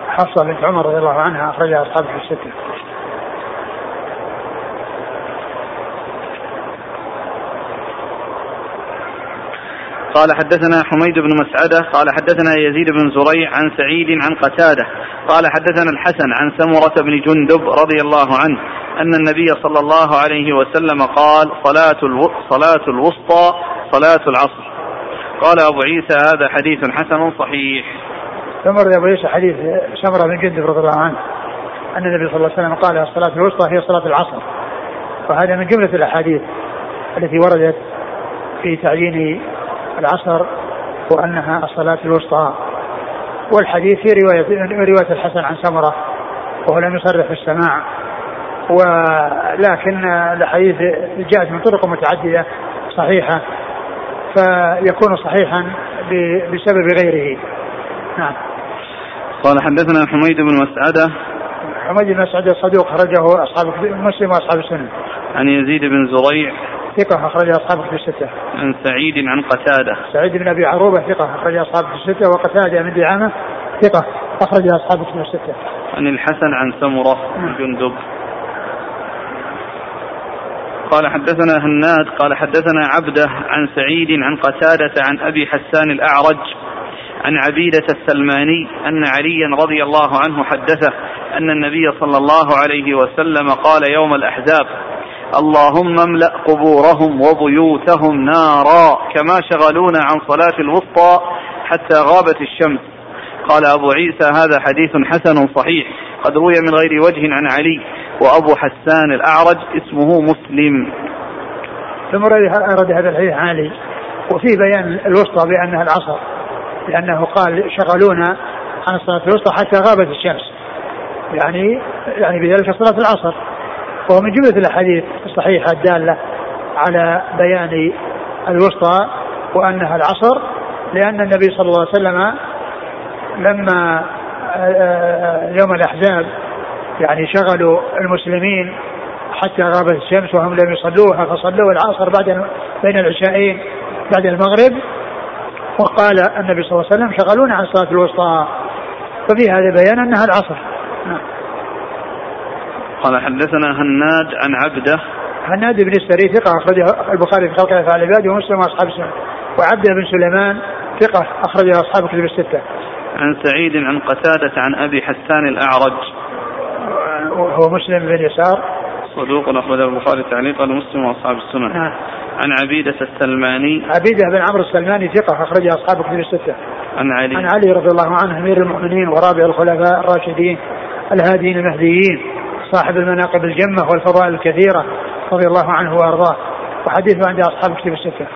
حفصة بنت عمر رضي الله عنها أخرجها أصحابه في الستة. قال حدثنا حميد بن مسعدة قال حدثنا يزيد بن زريع عن سعيد عن قتادة قال حدثنا الحسن عن سمرة بن جندب رضي الله عنه أن النبي صلى الله عليه وسلم قال صلاة صلاة الوسطى صلاة العصر. قال أبو عيسى هذا حديث حسن صحيح. ثم أبو عيسى حديث سمرة بن جندب رضي الله عنه أن النبي صلى الله عليه وسلم قال الصلاة الوسطى هي صلاة العصر. وهذا من جملة الأحاديث التي وردت في تعيين العصر وأنها الصلاة الوسطى. والحديث في رواية رواية الحسن عن سمرة وهو لم يصرح في السماع ولكن الحديث جاءت من طرق متعددة صحيحة فيكون صحيحا بسبب غيره. نعم. قال حدثنا حميد بن مسعدة. حميد بن مسعدة صدوق خرجه أصحاب مسلم وأصحاب السنة عن يزيد بن زريع. ثقة أخرج أصحاب في الستة. عن سعيد عن قتادة. سعيد بن أبي عروبة ثقة أخرج أصحاب في الستة وقتادة من دعامة ثقة أخرج أصحاب في الستة. عن الحسن عن سمرة بن جندب. قال حدثنا هناد قال حدثنا عبدة عن سعيد عن قتادة عن أبي حسان الأعرج عن عبيدة السلماني أن عليا رضي الله عنه حدثه أن النبي صلى الله عليه وسلم قال يوم الأحزاب اللهم املأ قبورهم وبيوتهم نارا كما شغلونا عن صلاة الوسطى حتى غابت الشمس. قال أبو عيسى هذا حديث حسن صحيح. قد روي من غير وجه عن علي وأبو حسان الأعرج اسمه مسلم. ثم أرد هذا الحديث عن علي. وفي بيان الوسطى بأنها العصر لأنه قال شغلونا عن الصلاة الوسطى حتى غابت الشمس. يعني يعني بذلك صلاة العصر. وهو من جملة الأحاديث الصحيحة الدالة على بيان الوسطى وأنها العصر لأن النبي صلى الله عليه وسلم لما يوم الأحزاب يعني شغلوا المسلمين حتى غابت الشمس وهم لم يصلوها فصلوا العصر بعد بين العشاءين بعد المغرب وقال النبي صلى الله عليه وسلم شغلونا عن صلاة الوسطى. ففي هذا بيان أنها العصر. نعم. قال حدثنا هناد عن عبده هناد بن السري ثقة أخرجه البخاري في خلق أفعال العباد ومسلم وأصحاب السنة وعبده بن سليمان ثقة أخرجه أصحاب كتب الستة. عن سعيد عن قتادة عن أبي حسان الأعرج وهو مسلم بن يسار صدوق أخرجه البخاري تعليقا ومسلم وأصحاب السنن. نعم. عن عبيدة السلماني عبيدة بن عمرو السلماني ثقة أخرجه أصحاب كتب الستة. عن علي عن علي رضي الله عنه أمير المؤمنين ورابع الخلفاء الراشدين الهاديين المهديين صاحب المناقب الجمة والفضائل الكثيرة رضي الله عنه وأرضاه. وحديثه عند أصحاب كتب الستة.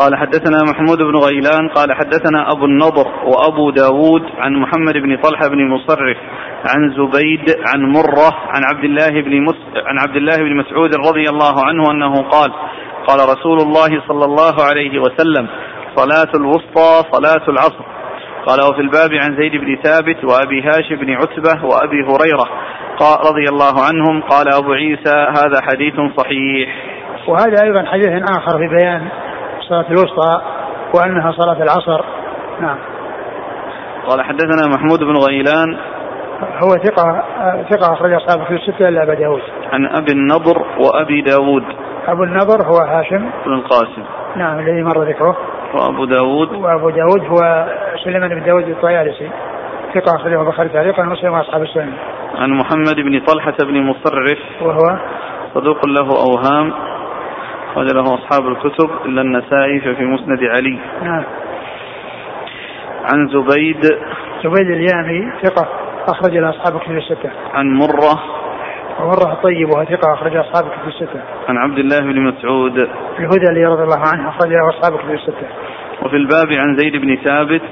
قال حدثنا محمود بن غيلان قال حدثنا أبو النضر وأبو داود عن محمد بن طلحة بن مصرف عن زبيد عن مرة عن عبد الله بن مس عن عبد الله بن مسعود رضي الله عنه أنه قال قال رسول الله صلى الله عليه وسلم صلاة الوسطى صلاة العصر. قال وفي الباب عن زيد بن ثابت وأبي هاشم بن عتبة وأبي هريرة قال رضي الله عنهم. قال أبو عيسى هذا حديث صحيح. وهذا أيضا حديث آخر في بيان صلاة الوسطى وأنها صلاة العصر. نعم. قال حدثنا محمود بن غيلان. هو ثقة ثقة أخرج أصحابه في الستة إلا أبا داود. عن أبي النضر وأبي داود. أبو النضر هو هاشم. بن القاسم نعم الذي مر ذكره. وأبو داود. وأبو داود هو سليمان بن داود الطيالسي. ثقة أخرجه البخاري تعليقا ومسلم وأصحاب السنة. عن محمد بن طلحة بن مصرف. وهو؟ صدوق له أوهام. أخرج له أصحاب الكتب إلا النسائي ففي مسند علي. نعم. عن زبيد. زبيد اليامي ثقة أخرج له أصحاب الكتب الستة. عن مرة. ومرة الطيب وهو ثقة أخرج أصحاب الكتب الستة. عن عبد الله بن مسعود. الهدى اللي رضي الله عنه أخرج له أصحاب الكتب الستة. وفي الباب عن زيد بن ثابت.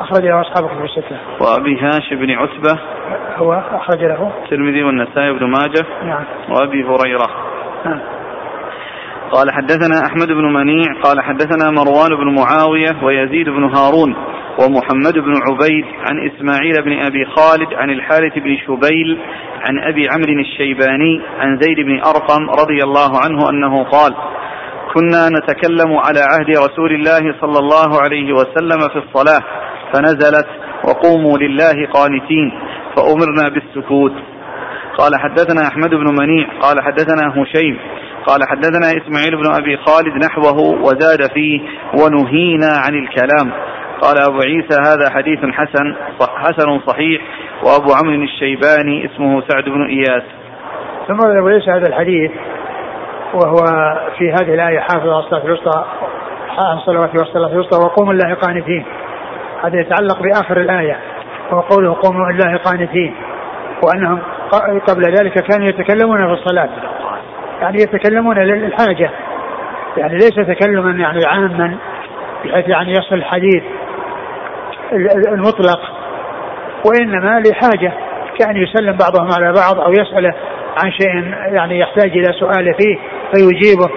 أخرج له أصحاب الكتب الستة. وأبي هاشم بن عتبة. هو أخرج له. الترمذي والنسائي بن ماجه. نعم. وأبي هريرة. نعم. قال حدثنا أحمد بن منيع قال حدثنا مروان بن معاوية ويزيد بن هارون ومحمد بن عبيد عن إسماعيل بن أبي خالد عن الحارث بن شبيل عن أبي عمرو الشيباني عن زيد بن أرقم رضي الله عنه أنه قال كنا نتكلم على عهد رسول الله صلى الله عليه وسلم في الصلاة فنزلت وقوموا لله قانتين فأمرنا بالسكوت. قال حدثنا أحمد بن منيع قال حدثنا هشيم قال حدثنا إسماعيل بن أبي خالد نحوه وزاد فيه ونهينا عن الكلام. قال أبو عيسى هذا حديث حسن حسن صحيح وأبو عمرو الشيباني اسمه سعد بن إياس. ثم أبو عيسى هذا الحديث وهو في هذه الآية حافظ على الصلاة الوسطى عن صلوات والصلاة الوسطى وقوموا الله قانتين. هذا يتعلق بآخر الآية وهو قوله قوموا الله قانتين وأنهم قبل ذلك كانوا يتكلمون في الصلاة. يعني يتكلمون للحاجة يعني ليس تكلما يعني عاما بحيث يعني يصل الحديث المطلق وإنما لحاجة كأن يسلم بعضهم على بعض أو يسأله عن شيء يعني يحتاج إلى سؤال فيه فيجيبه.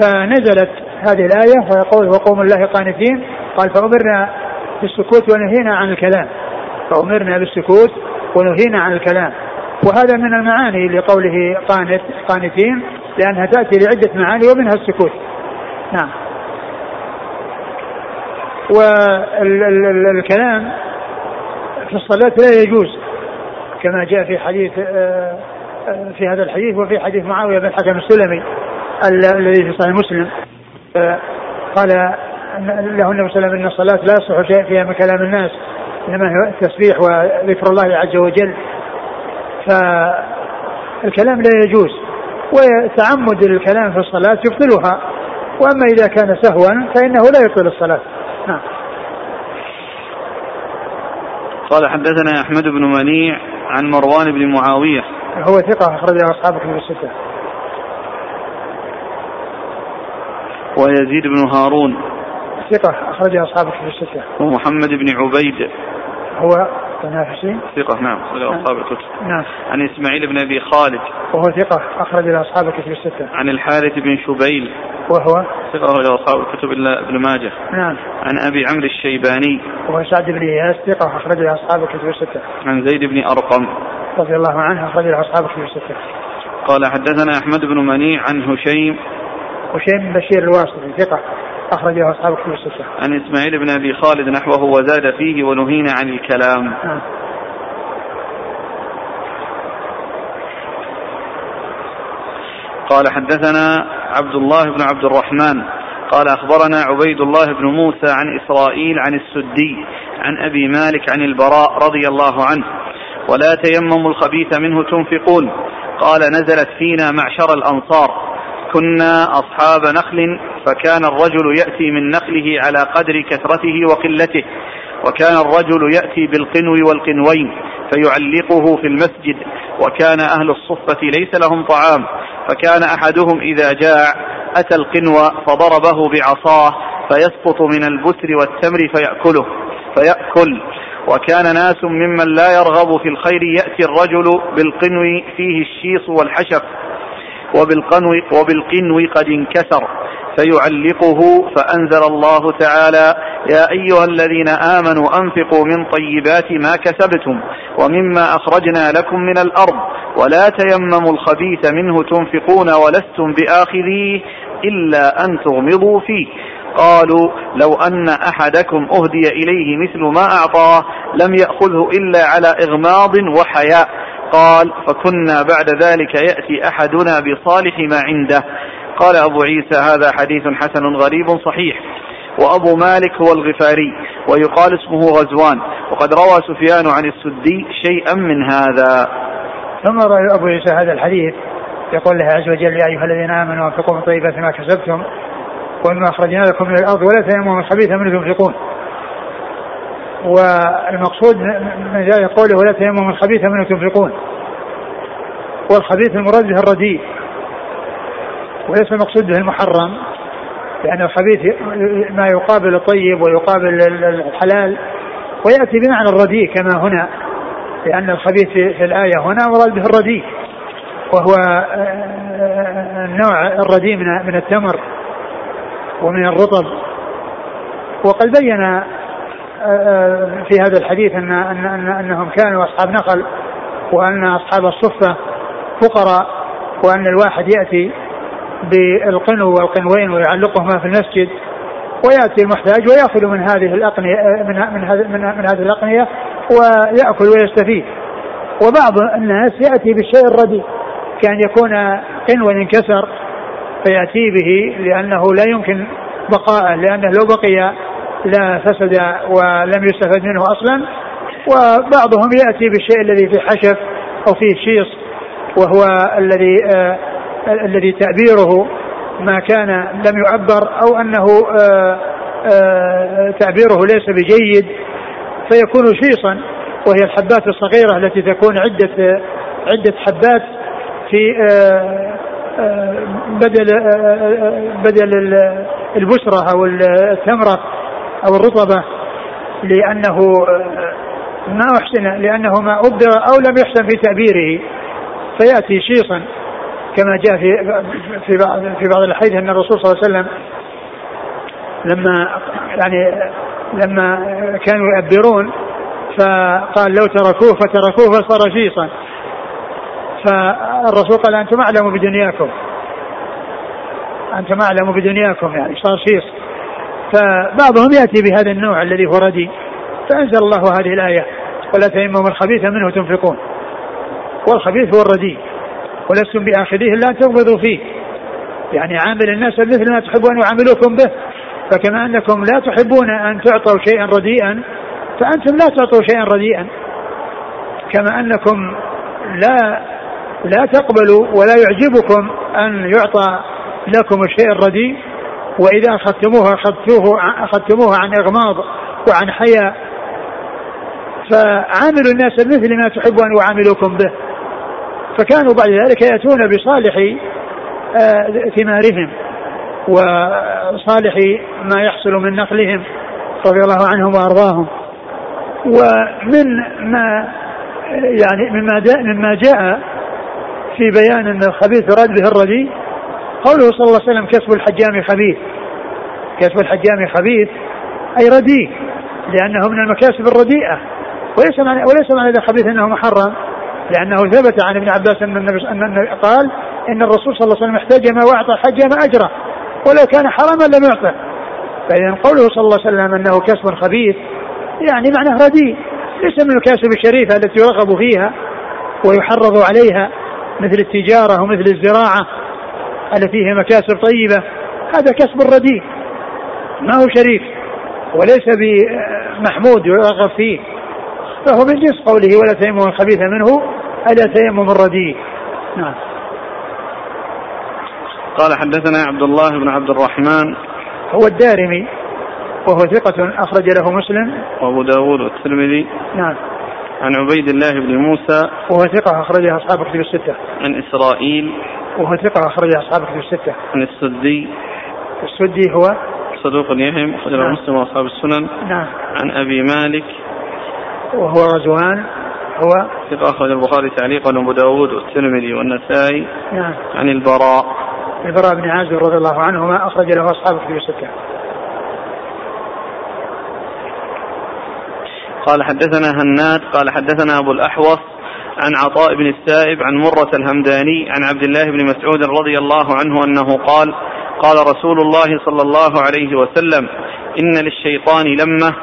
فنزلت هذه الآية ويقول وقوم الله قانتين قال فأمرنا بالسكوت ونهينا عن الكلام. فأمرنا بالسكوت ونهينا عن الكلام. وهذا من المعاني لقوله قانت قانتين لأنها تأتي لعدة معاني ومنها السكوت. نعم. والكلام في الصلاة لا يجوز كما جاء في حديث آه، آه، في هذا الحديث وفي حديث معاوية بن الحكم السلمي الذي في صحيح مسلم. آه، قال له النبي صلى الله عليه وسلم إن الصلاة لا يصح شيء فيها من كلام الناس إنما هو التسبيح وذكر الله عز وجل. فالكلام لا يجوز وتعمد الكلام في الصلاة يبطلها. وأما إذا كان سهوا فإنه لا يبطل الصلاة. نعم. قال حدثنا أحمد بن منيع عن مروان بن معاوية. هو ثقة أخرجه أصحاب كتب الستة. ويزيد بن هارون. ثقة أخرجه أصحاب كتب الستة. ومحمد بن عبيد. هو تنافسي ثقة نعم أخرج نعم. أصحاب الكتب. نعم. عن إسماعيل بن أبي خالد. وهو ثقة أخرج إلى أصحاب الكتب الستة. عن الحارث بن شبيل. وهو؟ ثقة أخرج أصحاب الكتب إلا ابن ماجه. نعم. عن أبي عمرو الشيباني. وهو سعد بن إياس ثقة أخرج إلى أصحاب الكتب الستة. عن زيد بن أرقم. رضي الله عنه أخرج إلى أصحاب الكتب الستة. قال حدثنا أحمد بن منيع عن هشيم. هشيم بشير الواسطي ثقة. أخرجه أصحاب الكتب الستة. عن إسماعيل بن أبي خالد نحوه وزاد فيه ونهينا عن الكلام. نعم. قال حدثنا عبد الله بن عبد الرحمن قال أخبرنا عبيد الله بن موسى عن إسرائيل عن السدي عن أبي مالك عن البراء رضي الله عنه ولا تيمموا الخبيث منه تنفقون قال نزلت فينا معشر الأنصار كنا أصحاب نخل فكان الرجل يأتي من نخله على قدر كثرته وقلته وكان الرجل يأتي بالقنو والقنوين فيعلقه في المسجد وكان أهل الصفة ليس لهم طعام فكان أحدهم إذا جاع أتى القنو فضربه بعصاه فيسقط من البسر والتمر فيأكله فيأكل. وكان ناس ممن لا يرغب في الخير يأتي الرجل بالقنو فيه الشيص والحشف وبالقنو, وبالقنو قد انكسر فيعلقه فأنزل الله تعالى يا أيها الذين آمنوا أنفقوا من طيبات ما كسبتم ومما أخرجنا لكم من الأرض ولا تيمموا الخبيث منه تنفقون ولستم بآخذيه إلا أن تغمضوا فيه قالوا لو أن أحدكم أهدي إليه مثل ما أعطاه لم يأخذه إلا على إغماض وحياء قال فكنا بعد ذلك يأتي أحدنا بصالح ما عنده. قال أبو عيسى هذا حديث حسن غريب صحيح. وأبو مالك هو الغفاري ويقال اسمه غزوان. وقد روى سفيان عن السدي شيئا من هذا. ثم روى أبو عيسى هذا الحديث يقول الله عز وجل يا أيها الذين آمنوا أنفقوا من طيبات ما كسبتم ومما أخرجنا لكم من الأرض ولا تيمموا الخبيث منه تنفقون والمقصود من ذلك قوله ولا تيمموا الخبيث منه تنفقون. والخبيث المراد به الرديء. وليس المقصود به المحرم لأن الخبيث ما يقابل الطيب ويقابل الحلال ويأتي بمعنى الرديء كما هنا لأن الخبيث في الآية هنا مراد به الرديء وهو النوع الرديء من من التمر ومن الرطب. وقد بين في هذا الحديث ان ان ان أنهم كانوا أصحاب نخل وأن أصحاب الصفة فقراء وأن الواحد يأتي بالقنو والقنوين ويعلقهما في المسجد ويأتي المحتاج وياخذ من هذه الأقنية من من من, من هذه الأقنية ويأكل ويستفيد. وبعض الناس يأتي بالشيء الرديء كان يكون قنو انكسر فيأتي به لأنه لا يمكن بقاءه لأنه لو بقي لا فسد ولم يستفد منه أصلا وبعضهم يأتي بالشيء الذي في حشف أو فيه شيص وهو الذي آه الذي تعبيره ما كان لم يعبر أو أنه آه آه تعبيره ليس بجيد فيكون شيصا وهي الحبات الصغيرة التي تكون عدة عدة حبات في آه، آه، بدل آه، بدل البسرة أو التمرة. أو الرطبة لأنه ما أحسن لأنه ما أبدر أو لم يحسن في تعبيره فيأتي شيصا كما جاء في في بعض في بعض الأحاديث أن الرسول صلى الله عليه وسلم لما يعني لما كانوا يؤبرون فقال لو تركوه فتركوه فصار شيصا فالرسول قال أنتم أعلم بدنياكم. أنتم أعلم بدنياكم يعني صار شيص فبعضهم يأتي بهذا النوع الذي هو ردي فأنزل الله هذه الآية ولا تيمموا الخبيث منه تنفقون. والخبيث هو الردي ولستم بآخذيه الا ان تغمضوا فيه. يعني عامل الناس مثل ما تحبون ان يعاملوكم به فكما أنكم لا تحبون أن تعطوا شيئا رديئا فأنتم لا تعطوا شيئا رديئا. كما أنكم لا لا تقبلوا ولا يعجبكم أن يعطى لكم الشيء الرديء وإذا أخذتموه أخذتوه أخذتموه عن إغماض وعن حياء فعاملوا الناس مثل ما تحب أن يعاملوكم به. فكانوا بعد ذلك يأتون بصالح آه، ثمارهم وصالح ما يحصل من نقلهم رضي الله عنهم وأرضاهم. ومن ما يعني مما جاء مما جاء في بيان أن الخبيث يراد به الردي قوله صلى الله عليه وسلم كسب الحجام خبيث. كسب الحجام خبيث أي رديء لأنه من المكاسب الرديئة. وليس معنى وليس معنى ذا خبيث إنه محرم لأنه ثبت عن ابن عباس أن النبي النبي قال إن الرسول صلى الله عليه وسلم احتجم وأعطى الحجام أجره ولو كان حراما لم يعطه. فإذا قوله صلى الله عليه وسلم أنه كسب خبيث يعني معناه رديء. ليس من الكاسب الشريفة التي يرغب فيها ويحرض عليها مثل التجارة ومثل الزراعة. التي هي مكاسب طيبة هذا كسب رديء ما هو شريف وليس بمحمود يرغب فيه فهو من جنس قوله ولا تيمم الخبيث منه ألا تيمم الرديء. نعم. قال حدثنا عبد الله بن عبد الرحمن. هو الدارمي وهو ثقة أخرج له مسلم. وأبو داود والترمذي. نعم. عن عبيد الله بن موسى. وهو ثقة أخرجها أصحاب كتب الستة. عن إسرائيل. وهو ثقة أخرجها أصحاب كتب الستة. عن السدي السدي هو صدوق يهم أخرجه نعم. مسلم وأصحاب السنن. نعم. عن أبي مالك وهو رزوان هو ثقة أخرج البخاري تعليقا وأبو داود والترمذي والنسائي. نعم. عن البراء البراء بن عازب رضي الله عنهما أخرج له أصحاب كتب الستة. قال حدثنا هناد قال حدثنا أبو الأحوص عن عطاء بن السائب عن مرة الهمداني عن عبد الله بن مسعود رضي الله عنه أنه قال قال رسول الله صلى الله عليه وسلم إن للشيطان لمة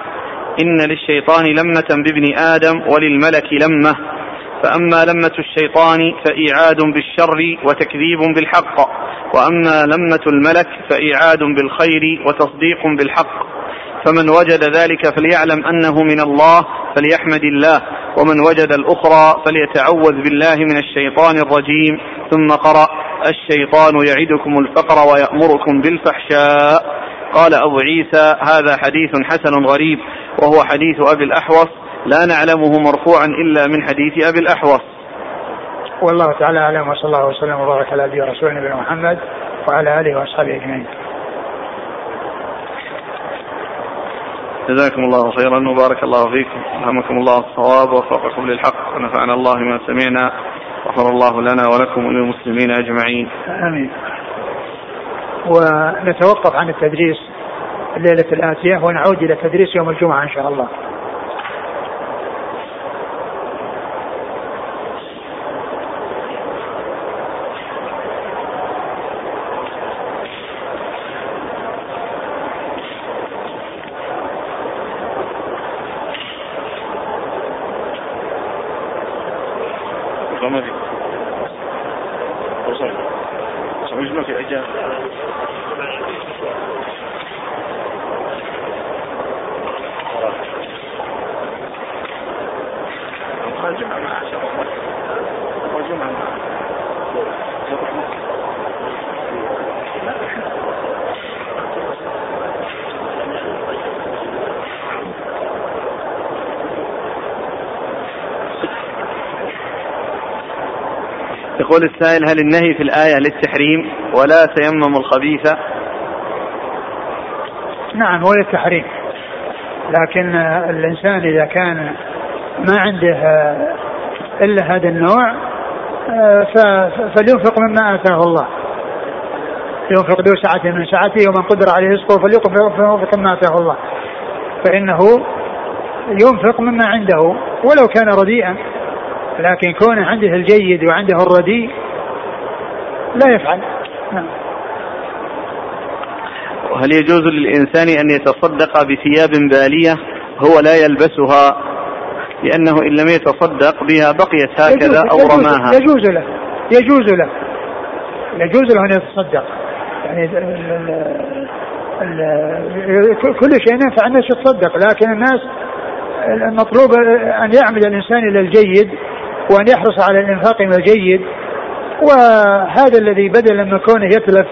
إن للشيطان لمة بابن آدم وللملك لمة. فأما لمة الشيطان فإيعاد بالشر وتكذيب بالحق وأما لمة الملك فإيعاد بالخير وتصديق بالحق. فمن وجد ذلك فليعلم أنه من الله فليحمد الله. ومن وجد الأخرى فليتعوذ بالله من الشيطان الرجيم. ثم قرأ الشيطان يعدكم الفقر ويأمركم بالفحشاء. قال أبو عيسى هذا حديث حسن غريب وهو حديث أبي الأحوص. لا نعلمه مرفوعا إلا من حديث أبي الأحوص. والله تعالى أعلم وصلى الله وسلم وبارك على نبينا محمد وعلى آله وأصحابه أجمعين. جزاكم الله خيرا وبارك الله فيكم. ألهمكم الله الصواب ووفقكم للحق ونفعنا الله ما سمعنا. غفر الله لنا ولكم وللمسلمين أجمعين. آمين. ونتوقف عن التدريس الليلة الآتية ونعود إلى تدريس يوم الجمعة إن شاء الله. يقول السائل هل النهي في الآية للتحريم ولا تيمم الخبيث؟ نعم هو للتحريم. لكن الإنسان إذا كان ما عنده إلا هذا النوع فلينفق مما آتاه الله. ينفق ذو سعة من سعته ومن قدر عليه رزقه فلينفق مما آتاه الله. فإنه ينفق مما عنده ولو كان رديئا. لكن كونه عنده الجيد وعنده الرديء لا يفعل. نعم. وهل يجوز للإنسان أن يتصدق بثياب بالية؟ هو لا يلبسها لأنه إن لم يتصدق بها بقيت هكذا أو رماها. يجوز له. يجوز له. يجوز له أن يتصدق. يعني ال ال كل شيء ينفع الناس يتصدق لكن الناس المطلوب أن يعمل الإنسان إلى الجيد وأن يحرص على الإنفاق من الجيد وهذا الذي بدل من كونه يتلف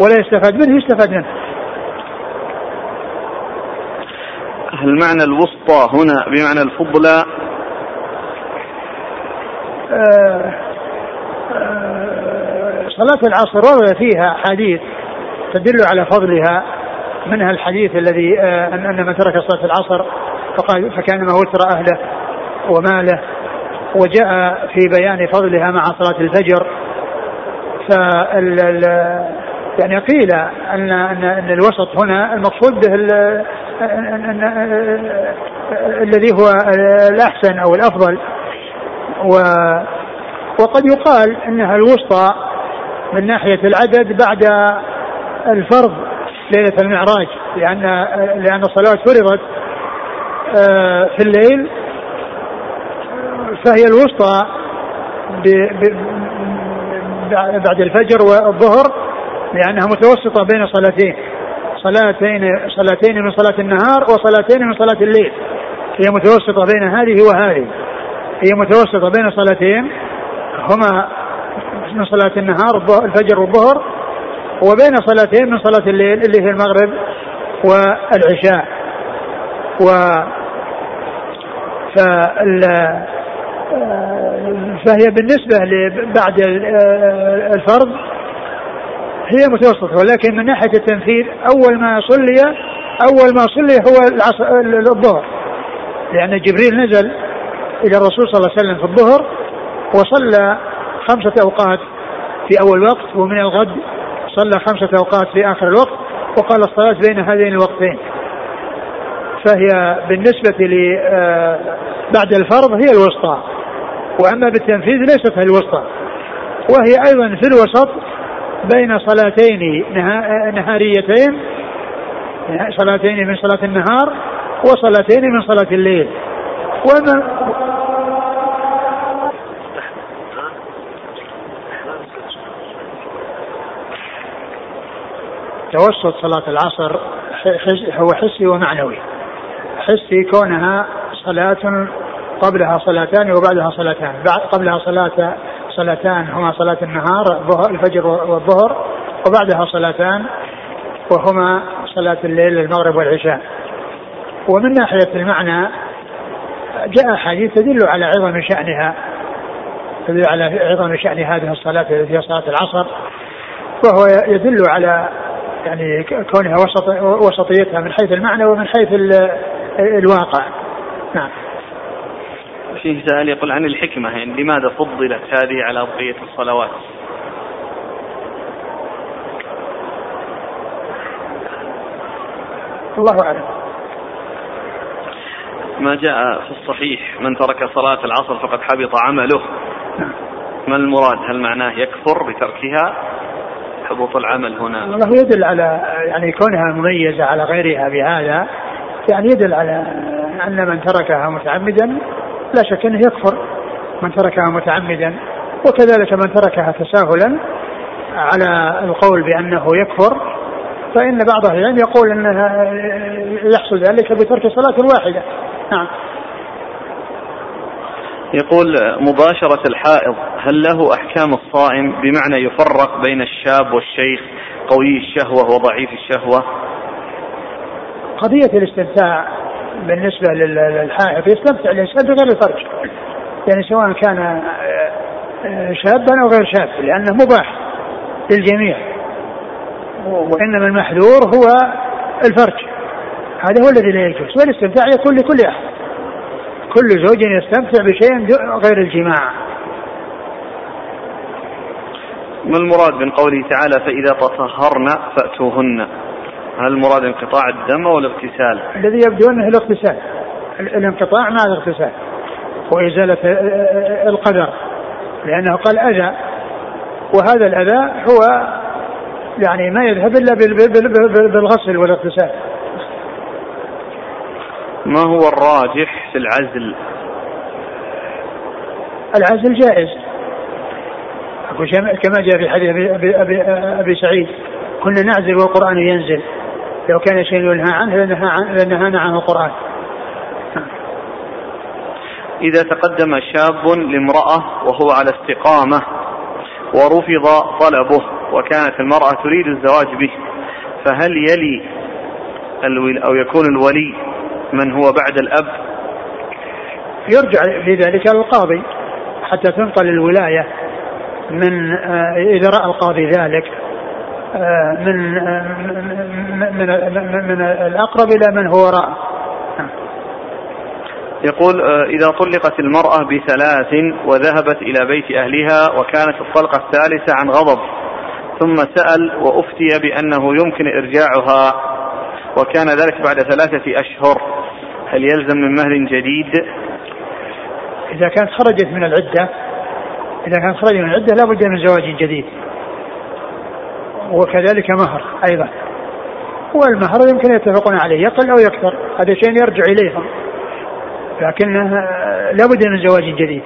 ولا يستفاد منه يستفاد منه. هل معنى الوسطى هنا بمعنى الفضلى. آه آه صلاة العصر ورد فيها حديث تدل على فضلها منها الحديث الذي آه أن من ترك صلاة العصر فقال فكأنما وتر أهله وماله. وجاء في بيان فضلها مع صلاة الفجر. فال يعني قيل أن أن أن الوسط هنا المقصود به الذي هو الأحسن أو الأفضل. و وقد يقال إنها الوسطى من ناحية العدد بعد الفرض ليلة المعراج لأن لأن الصلاه فرضت آه، في الليل فهي الوسطى بعد الفجر والظهر لأنها متوسطة بين صلاتين. صلاتين صلاتين من صلاة النهار وصلاتين من صلاة الليل. هي متوسطة بين هذه وهذه. هي متوسطة بين صلاتين هما من صلاة النهار الفجر والظهر وبين صلاتين من صلاة الليل اللي هي المغرب والعشاء. و فال فهي بالنسبة بعد الفرض هي متوسطة ولكن من ناحية التنفيذ أول ما صلي أول ما صلي هو العصر الظهر. لأن جبريل نزل إلى الرسول صلى الله عليه وسلم في الظهر وصلى خمسة أوقات في أول وقت ومن الغد صلى خمسة أوقات في آخر الوقت وقال الصلاة بين هذين الوقتين. فهي بالنسبة آه، بعد الفرض هي الوسطى. وأما بالتنفيذ ليست هي الوسطى. وهي أيضا في الوسط بين صلاتين نهاريتين صلاتين من صلاة النهار وصلاتين من صلاة الليل. وما توسط صلاة العصر هو حسي ومعنوي. حسي كونها صلاة قبلها صلاتان وبعدها صلاتان. بعد قبلها صلاة صلاتان هما صلاة النهار الفجر والظهر وبعدها صلاتان وهما صلاة الليل المغرب والعشاء. ومن ناحية المعنى جاء حديث تدل على عظم شأنها. تدل على عظم شأن هذه الصلاة التي هي صلاة العصر. وهو يدل على يعني كونها وسط وسطيتها من حيث المعنى ومن حيث الواقع. نعم. فيه سائل يقول عن الحكمة يعني لماذا فضلت هذه على بقية الصلوات؟ الله أعلم. ما جاء في الصحيح من ترك صلاة العصر فقد حبط عمله. نعم. ما المراد؟ هل معناه يكفر بتركها؟ حبوط العمل هنا. الله يدل على يعني كونها مميزة على غيرها بهذا يعني يدل على أن من تركها متعمدا لا شك أنه يكفر من تركها متعمدا وكذلك من تركها تساهلا على القول بأنه يكفر فإن بعض أهل العلم يقول انها يحصل ذلك بترك صلاة واحدة. نعم. يقول مباشرة الحائض هل له أحكام الصائم بمعنى يفرق بين الشاب والشيخ قوي الشهوة وضعيف الشهوة؟ قضية الاستمتاع بالنسبة للحائض يستمتع الإنسان بغير الفرج يعني سواء كان آه، شابا أو غير شاب لأنه مباح للجميع. وإنما المحذور هو الفرج. هذا هو الذي لا يجوز. والاستمتاع يكون لكل أحد. كل زوج يستمتع بشيء غير الجماع. ما المراد من قوله تعالى فإذا تطهرن فأتوهن؟ هل المراد انقطاع الدم أو الاغتسال الذي يبدو أنه الاغتسال الانقطاع مع الاغتسال وإزالة القدر. لأنه قال أذى. وهذا الأذى هو يعني ما يذهب إلا بالغسل والاغتسال. ما هو الراجح في العزل؟ العزل جائز. كما جاء في حديث أبي, أبي سعيد. كنا نعزل والقرآن ينزل. لو كان شيء ينهى عنه لنهانا عنه القرآن. إذا تقدم شاب لامرأة وهو على استقامة ورفض طلبه وكانت المرأة تريد الزواج به فهل يلي أو يكون الولي من هو بعد الأب؟ يرجع في ذلك القاضي حتى تنقل الولاية من آه، إذا رأى القاضي ذلك من آه، من من, من الأقرب إلى من هو رأى. يقول إذا طلقت المرأة بثلاث وذهبت إلى بيت أهلها وكانت الطلقة الثالثة عن غضب ثم سأل وأفتي بأنه يمكن إرجاعها وكان ذلك بعد ثلاثة أشهر. هل يلزم من مهر جديد؟ إذا كانت خرجت من العدة إذا كانت خرجت من العدة لابد من زواج جديد. وكذلك مهر أيضا. والمهر يمكن يتفقون عليه يقل أو يكثر هذا شيء يرجع إليهم. لكن لابد من زواج جديد.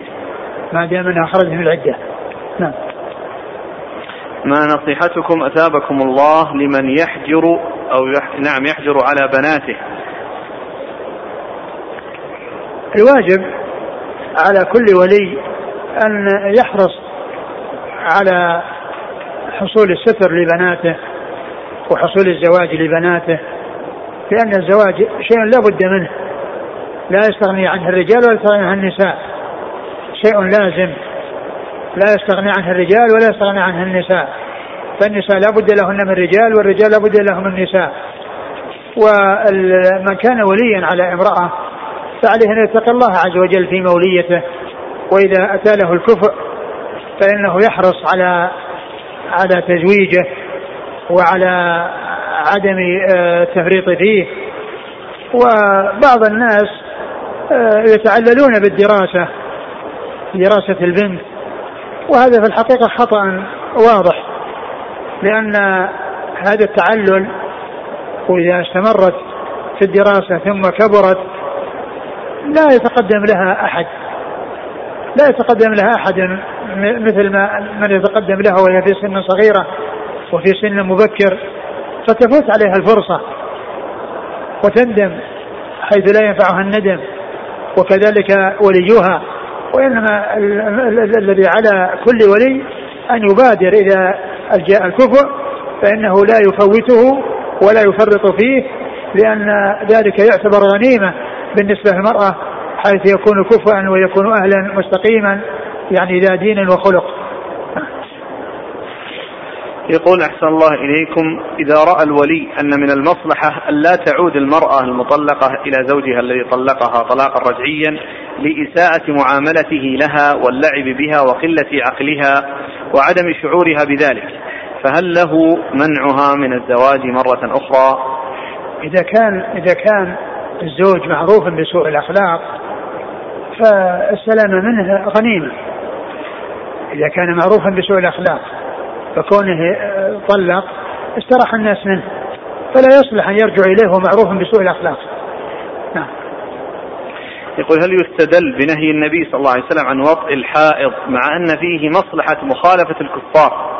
ما دام أنها خرجت من العدة. نعم. ما نصيحتكم أثابكم الله لمن يحجر أو يح... نعم يحجر على بناته. الواجب على كل ولي أن يحرص على حصول الستر لبناته وحصول الزواج لبناته لأن الزواج شيء لا بد منه. لا يستغني عنه الرجال ولا يستغني عنه النساء. شيء لازم. لا يستغني عنه الرجال ولا يستغني عنه النساء. فالنساء لا بد لهن من رجال والرجال لا بد لهم من نساء. ومن كان وليا على امرأة فعليه أن يتقي الله عز وجل في موليته وإذا أتى له الكفء فإنه يحرص على على تزويجه وعلى عدم التفريط آه، فيه. وبعض الناس آه، يتعللون بالدراسة دراسة البنت. وهذا في الحقيقة خطأ واضح لأن هذا التعلل وإذا استمرت في الدراسة ثم كبرت لا يتقدم لها أحد. لا يتقدم لها أحد مثل ما من يتقدم لها وهي في سن صغيرة وفي سن مبكر فتفوت عليها الفرصة وتندم حيث لا ينفعها الندم وكذلك وليها وإنما الذي على كل ولي أن يبادر إذا جاء الكفر فإنه لا يفوته ولا يفرط فيه لأن ذلك يعتبر غنيمة بالنسبة للمرأة حيث يكون كفءا ويكون أهلا مستقيما يعني ذا دين وخلق. يقول أحسن الله إليكم إذا رأى الولي أن من المصلحة أن لا تعود المرأة المطلقة إلى زوجها الذي طلقها طلاقا رجعيا لإساءة معاملته لها واللعب بها وقلة عقلها وعدم شعورها بذلك. فهل له منعها من الزواج مرة أخرى؟ إذا كان إذا كان الزوج معروف بسوء الأخلاق فالسلامة منه غنيمة إذا كان معروفا بسوء الأخلاق فكونه طلق استراح الناس منه. فلا يصلح أن يرجع إليه معروف بسوء الأخلاق. نعم. يقول هل يستدل بنهي النبي صلى الله عليه وسلم عن وطء الحائض مع أن فيه مصلحة مخالفة الكفار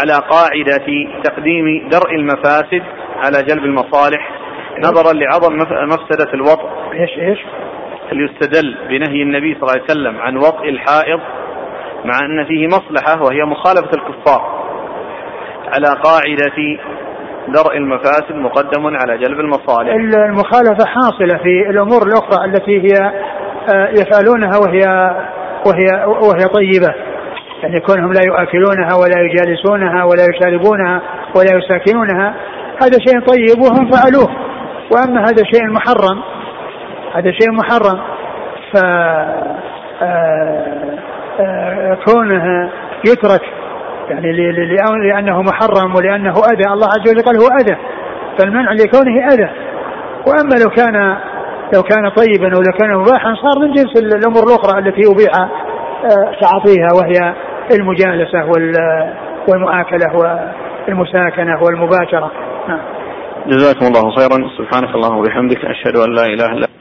على قاعدة تقديم درء المفاسد على جلب المصالح نظرا لعظم مفسدة الوطء إيش إيش؟ هل يستدل بنهي النبي صلى الله عليه وسلم عن وطئ الحائض مع أن فيه مصلحة وهي مخالفة الكفار على قاعدة درء المفاسد مقدم على جلب المصالح؟ المخالفة حاصلة في الأمور الأخرى التي هي آه، يفعلونها وهي وهي وهي طيبة. يعني كونهم لا يؤكلونها ولا يجالسونها ولا يشاربونها ولا يساكنونها هذا شيء طيب وهم فعلوه. وأما هذا شيء محرم هذا شيء محرم. ف آه، آه، كونه يترك يعني لأنه محرم ولأنه أذى. الله عز وجل قال هو أذى فالمنع لكونه أذى. وأما لو كان لو كان طيبا ولو كان مباحا صار من جنس الأمور الأخرى التي أبيح آه، تعاطيها وهي المجالسة والمؤاكلة والمساكنة والمباشرة. نعم. جزاكم الله خيرا. سبحانك اللهم وبحمدك أشهد أن لا إله إلا